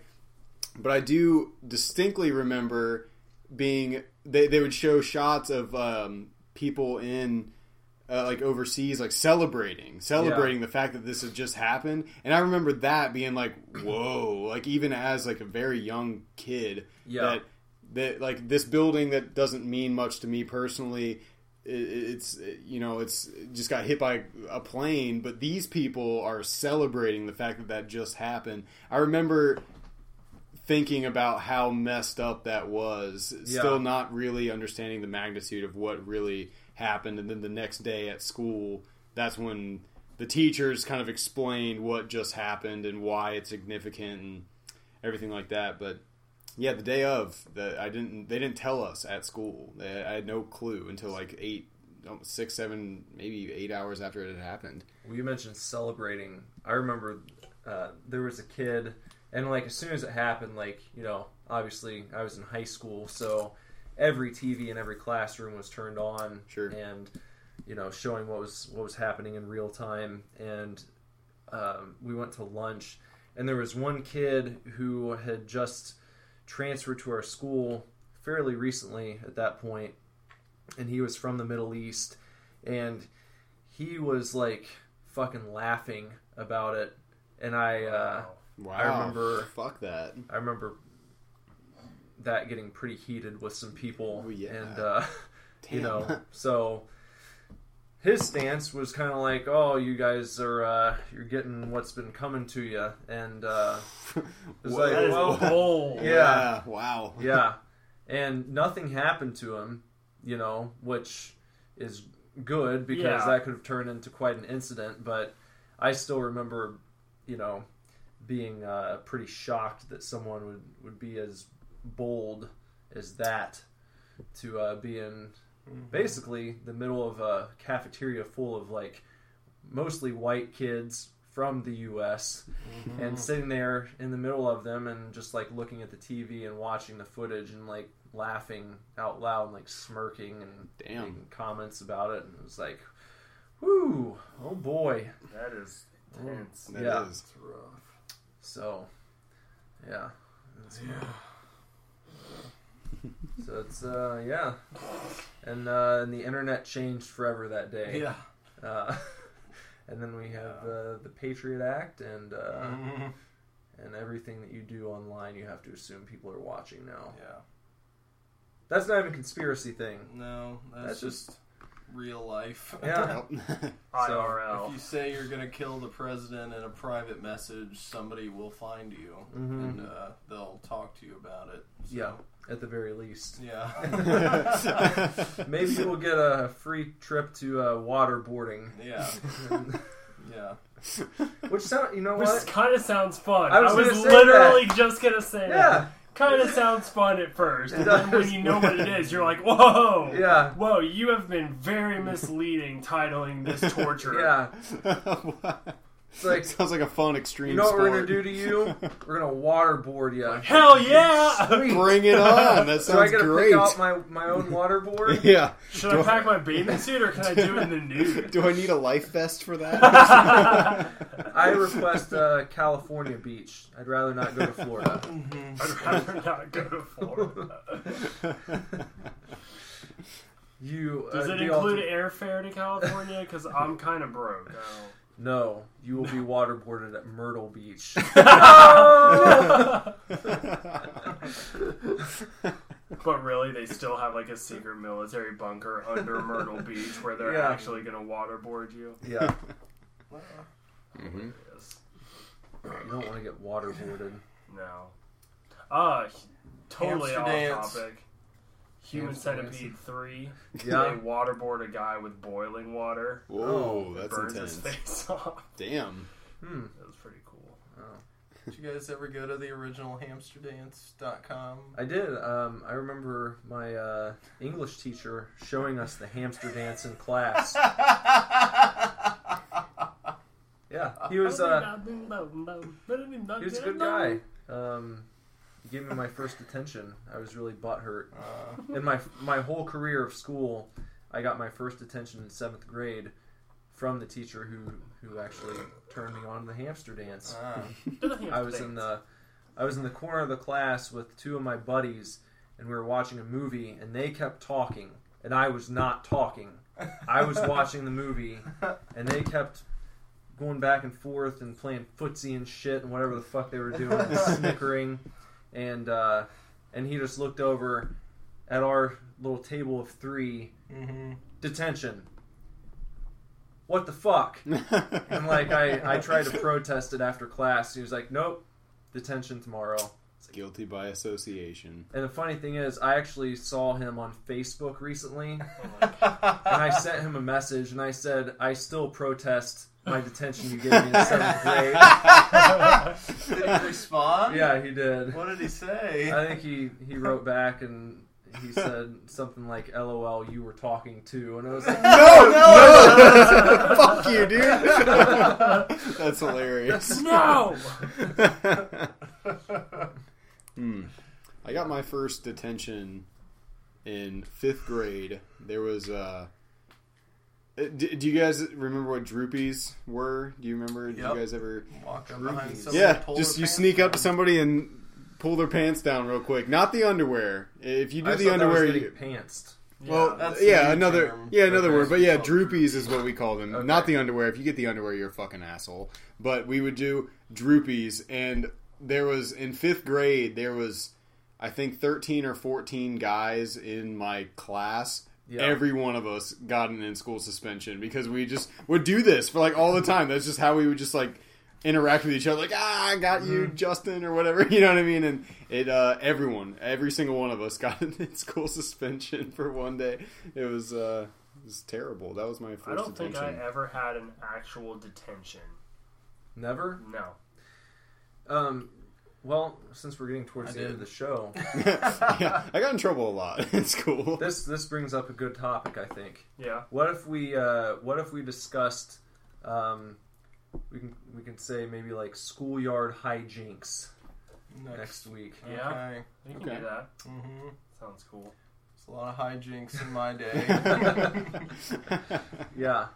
but I do distinctly remember being they, they would show shots of um, people in uh, like overseas like celebrating celebrating the fact that this had just happened and I remember that being like whoa like even as like a very young kid Yeah. that that like this building that doesn't mean much to me personally it's you know it's just got hit by a plane but these people are celebrating the fact that that just happened i remember thinking about how messed up that was Yeah. still not really understanding the magnitude of what really happened and then the next day at school that's when the teachers kind of explained what just happened and why it's significant and everything like that but yeah, the day of, the, I didn't. They didn't tell us at school. I had no clue until like eight, almost six, seven, maybe eight hours after it had happened. Well, you mentioned celebrating. I remember uh, there was a kid, and like as soon as it happened, like you know, obviously I was in high school, so every TV in every classroom was turned on, Sure. and you know, showing what was what was happening in real time. And um, we went to lunch, and there was one kid who had just transferred to our school fairly recently at that point, and he was from the Middle East, and he was like fucking laughing about it, and I uh, Wow. I remember- Fuck that. I remember that getting pretty heated with some people, Oh, yeah. and uh, you know, so his stance was kind of like, "Oh, you guys are uh, you're getting what's been coming to you," and uh, it's like, That is well, bold. Yeah. Wow. yeah, and nothing happened to him, you know, which is good because Yeah. that could have turned into quite an incident. But I still remember, you know, being uh, pretty shocked that someone would would be as bold as that to uh, be in basically the middle of a cafeteria full of like mostly white kids from the U.S. Mm-hmm. and sitting there in the middle of them and just like looking at the TV and watching the footage and like laughing out loud and like smirking and Damn. making comments about it and it was like, whoo, oh boy. That is oh, intense. That Yeah. is- rough. So, yeah. That's So it's uh yeah, and uh, and the internet changed forever that day. Yeah. Uh, and then we have uh, the Patriot Act and uh, Mhm. and everything that you do online, you have to assume people are watching now. Yeah. That's not even a conspiracy thing. No, that's, That's just real life. Yeah. So, IRL. If you say you're gonna kill the president in a private message, somebody will find you Mhm. and uh, they'll talk to you about it. So, Yeah, at the very least. Yeah. Maybe we'll get a free trip to uh, waterboarding. yeah. Yeah. Which sound, you know Which what? kind of sounds fun. I I was was, gonna literally just gonna say Yeah. that. Kind of sounds fun at first, and then when you know what it is, you're like, "Whoa, Yeah. whoa!" You have been very misleading titling this torture. Yeah, it's like Sounds like a fun extreme you know what sport. we're gonna do to you? We're gonna waterboard you. Hell yeah! Bring it on. That So I sounds gotta great. pick out my, my own waterboard. yeah. Should I pack my bathing suit or can I do it in the nude? Do I need a life vest for that? I request uh, California beach. I'd rather not go to Florida. I'd rather not go to Florida. You Does uh, it include ulti- airfare to California? Because I'm kind of broke. No, you will be waterboarded at Myrtle Beach. But really, they still have like a secret military bunker under Myrtle Beach where they're Yeah. actually going to waterboard you. Yeah, hmm Yes. you don't want to get waterboarded. No. Ah, totally Hamster off dance. topic. Human Centipede 3. Yeah. They waterboard a guy with boiling water. Whoa, It that's burns intense. his face off. Damn. Hmm. That was pretty cool. Did you guys ever go to the original hamsterdance.com? I did. Um, I remember my uh, English teacher showing us the hamster dance in class. Yeah, he was. Uh, he was a good guy. Um, he gave me my first attention. I was really butthurt. Uh, In my my whole career of school, I got my first attention in seventh grade from the teacher who who actually turned me on to the hamster dance. ah. I was in the I was in the corner of the class with two of my buddies, and we were watching a movie, and they kept talking, and I was not talking. I was watching the movie, and they kept going back and forth and playing footsie and shit and whatever the fuck they were doing, snickering, and uh, and he just looked over at our little table of three. hmm Detention. What the fuck? And like I, I tried to protest it after class. He was like, "Nope, detention tomorrow." Guilty by association. And the funny thing is, I actually saw him on Facebook recently, Oh and I sent him a message, and I said, "I still protest my detention you gave me in seventh grade." Did he respond? Yeah, he did. What did he say? I think he he wrote back and he said something like, "LOL, you were talking too," and I was like, No, no, fuck you, dude. That's hilarious. No! Hmm. I got my first detention in fifth grade. There was uh uh, do, do you guys remember what droopies were? Do you remember? Did Yep. you guys ever? Walk up behind somebody Yeah, pull just their you pants sneak up to somebody and pull their pants down real quick. Not the underwear. If you do I the thought that was underwear, getting you, pantsed. well, that's yeah, another term. yeah, another word. But yeah, droopies is what we call them. Okay. Not the underwear. If you get the underwear, you're a fucking asshole. But we would do droopies, and there was in fifth grade there was I think thirteen or fourteen guys in my class. Yeah. Every one of us got an in school suspension because we just would do this for like all the time. That's just how we would just like interact with each other. Like, ah, I got you, Mm-hmm. Justin, or whatever. You know what I mean? And it, uh, everyone, every single one of us got an in school suspension for one day. It was, uh, it was terrible. That was my first I don't think. I ever had an actual detention. Never. No. Um, well, since we're getting towards I the end of the show, yeah, I got in trouble a lot in school. this this brings up a good topic. I think. Yeah. What if we uh, What if we discussed? Um, we can we can say maybe like schoolyard hijinks Next. next week. Yeah. Okay. You can Okay. do that. Mm-hmm. Sounds cool. It's a lot of hijinks in my day. Yeah,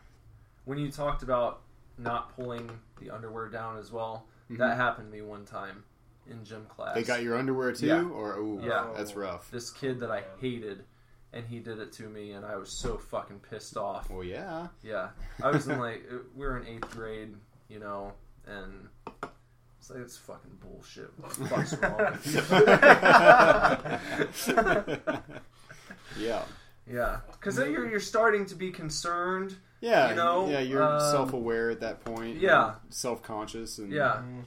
when you talked about not pulling the underwear down as well, Mhm. that happened to me one time in gym class. they got your underwear too, Yeah. or ooh, Yeah. that's rough. this kid that I hated, and he did it to me, and I was so fucking pissed off. Well, yeah. Yeah, I was in like we were in eighth grade, you know, and it's like it's fucking bullshit. What the fuck's wrong with you? yeah. Yeah, because then you're you're starting to be concerned. Yeah, You know, yeah, you're um, self-aware at that point. yeah. self-conscious, and Yeah, Mhm.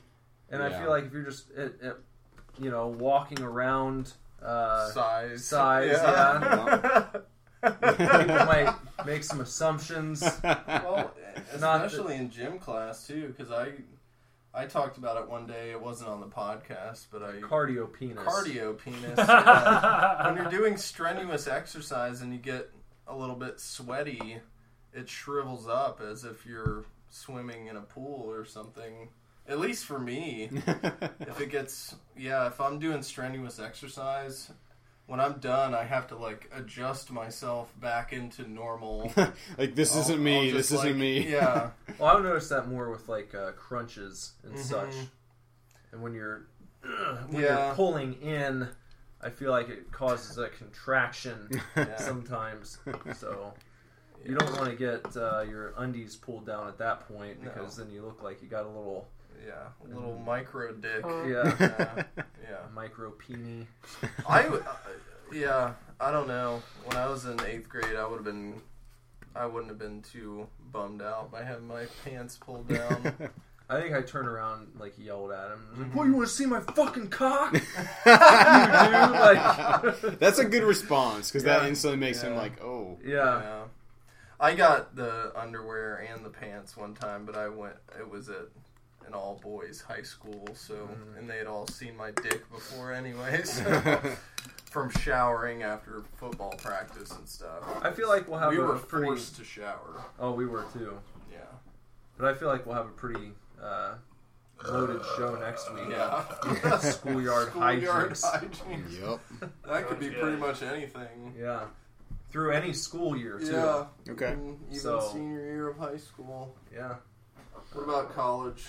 and I feel like if you're just it, it, you know walking around, uh, size. size, people might make some assumptions. well, Not especially in gym class too, because I, I talked about it one day. It wasn't on the podcast, but I Cardio penis. cardio penis. yeah. when you're doing strenuous exercise and you get a little bit sweaty, it shrivels up as if you're swimming in a pool or something. At least for me, if it gets yeah, if I'm doing strenuous exercise, when I'm done, I have to like adjust myself back into normal. like this I'll- isn't me. I'll This just, isn't me. Yeah, Well, I've noticed that more with like uh, crunches and Mhm. such, and when you're when Yeah. you're pulling in, I feel like it causes a contraction Yeah. sometimes. So You don't want to get uh, your undies pulled down at that point No. because then you look like you got a little Yeah, a little micro dick. yeah yeah, yeah. micro peenie. I, w- uh, yeah, I don't know. When I was in eighth grade, I would have been, I wouldn't have been too bummed out by having my pants pulled down. I think I turned around like yelled at him. I Mm-hmm. like, "What you want to see my fucking cock?" you do like That's a good response because Yeah. that instantly makes him like, oh. yeah. yeah. I got the underwear and the pants one time, but I went. It was at an all boys high school, so Mm. and they had all seen my dick before anyway. So from showering after football practice and stuff. I feel like we'll have we a were pretty. forced to shower. Oh, we were too. Yeah. But I feel like we'll have a pretty uh, loaded show next week. Yeah. Schoolyard Schoolyard hijinks. hijinks. Yep. That could be pretty much anything. Yeah. Through any school year too. Yeah. Okay. Even, even So- senior year of high school. Yeah. What about college?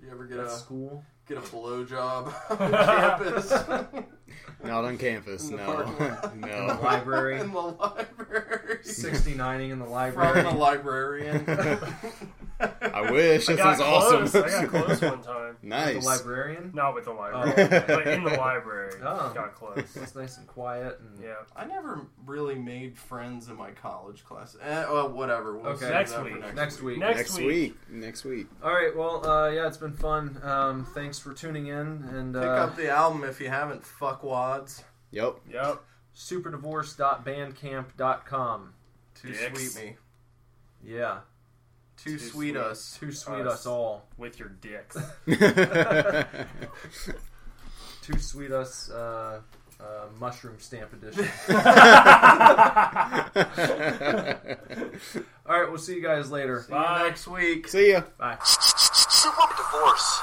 Did you ever get That's a school. get a blowjob on campus? Not on campus, In the no. parking lot. In the no. library. in the library. 69ing in the From library. the librarian. I wish. I That got sounds close. awesome. I got close one time. The nice. librarian. Not with the library, Oh. but in the library, Oh. got close. It's nice and quiet. And Yeah. I never really made friends in my college class. Eh, well, whatever. We'll Okay. save Next that for week. Next, Next week. Next, Next week. week. Next week. All right. Well, uh, yeah, it's been fun. Um, thanks for tuning in and Pick uh, up the album if you haven't. Fuckwads. Yep. Yep. superdivorce.bandcamp.com. Too Dicks. sweet me. Yeah. Too, Too sweet, sweet. us. Too sweet Us. us all. With your dicks. Too sweet us. Uh, uh, mushroom stamp edition. All right. We'll see you guys later. See you next week. See ya. Bye. Super divorce.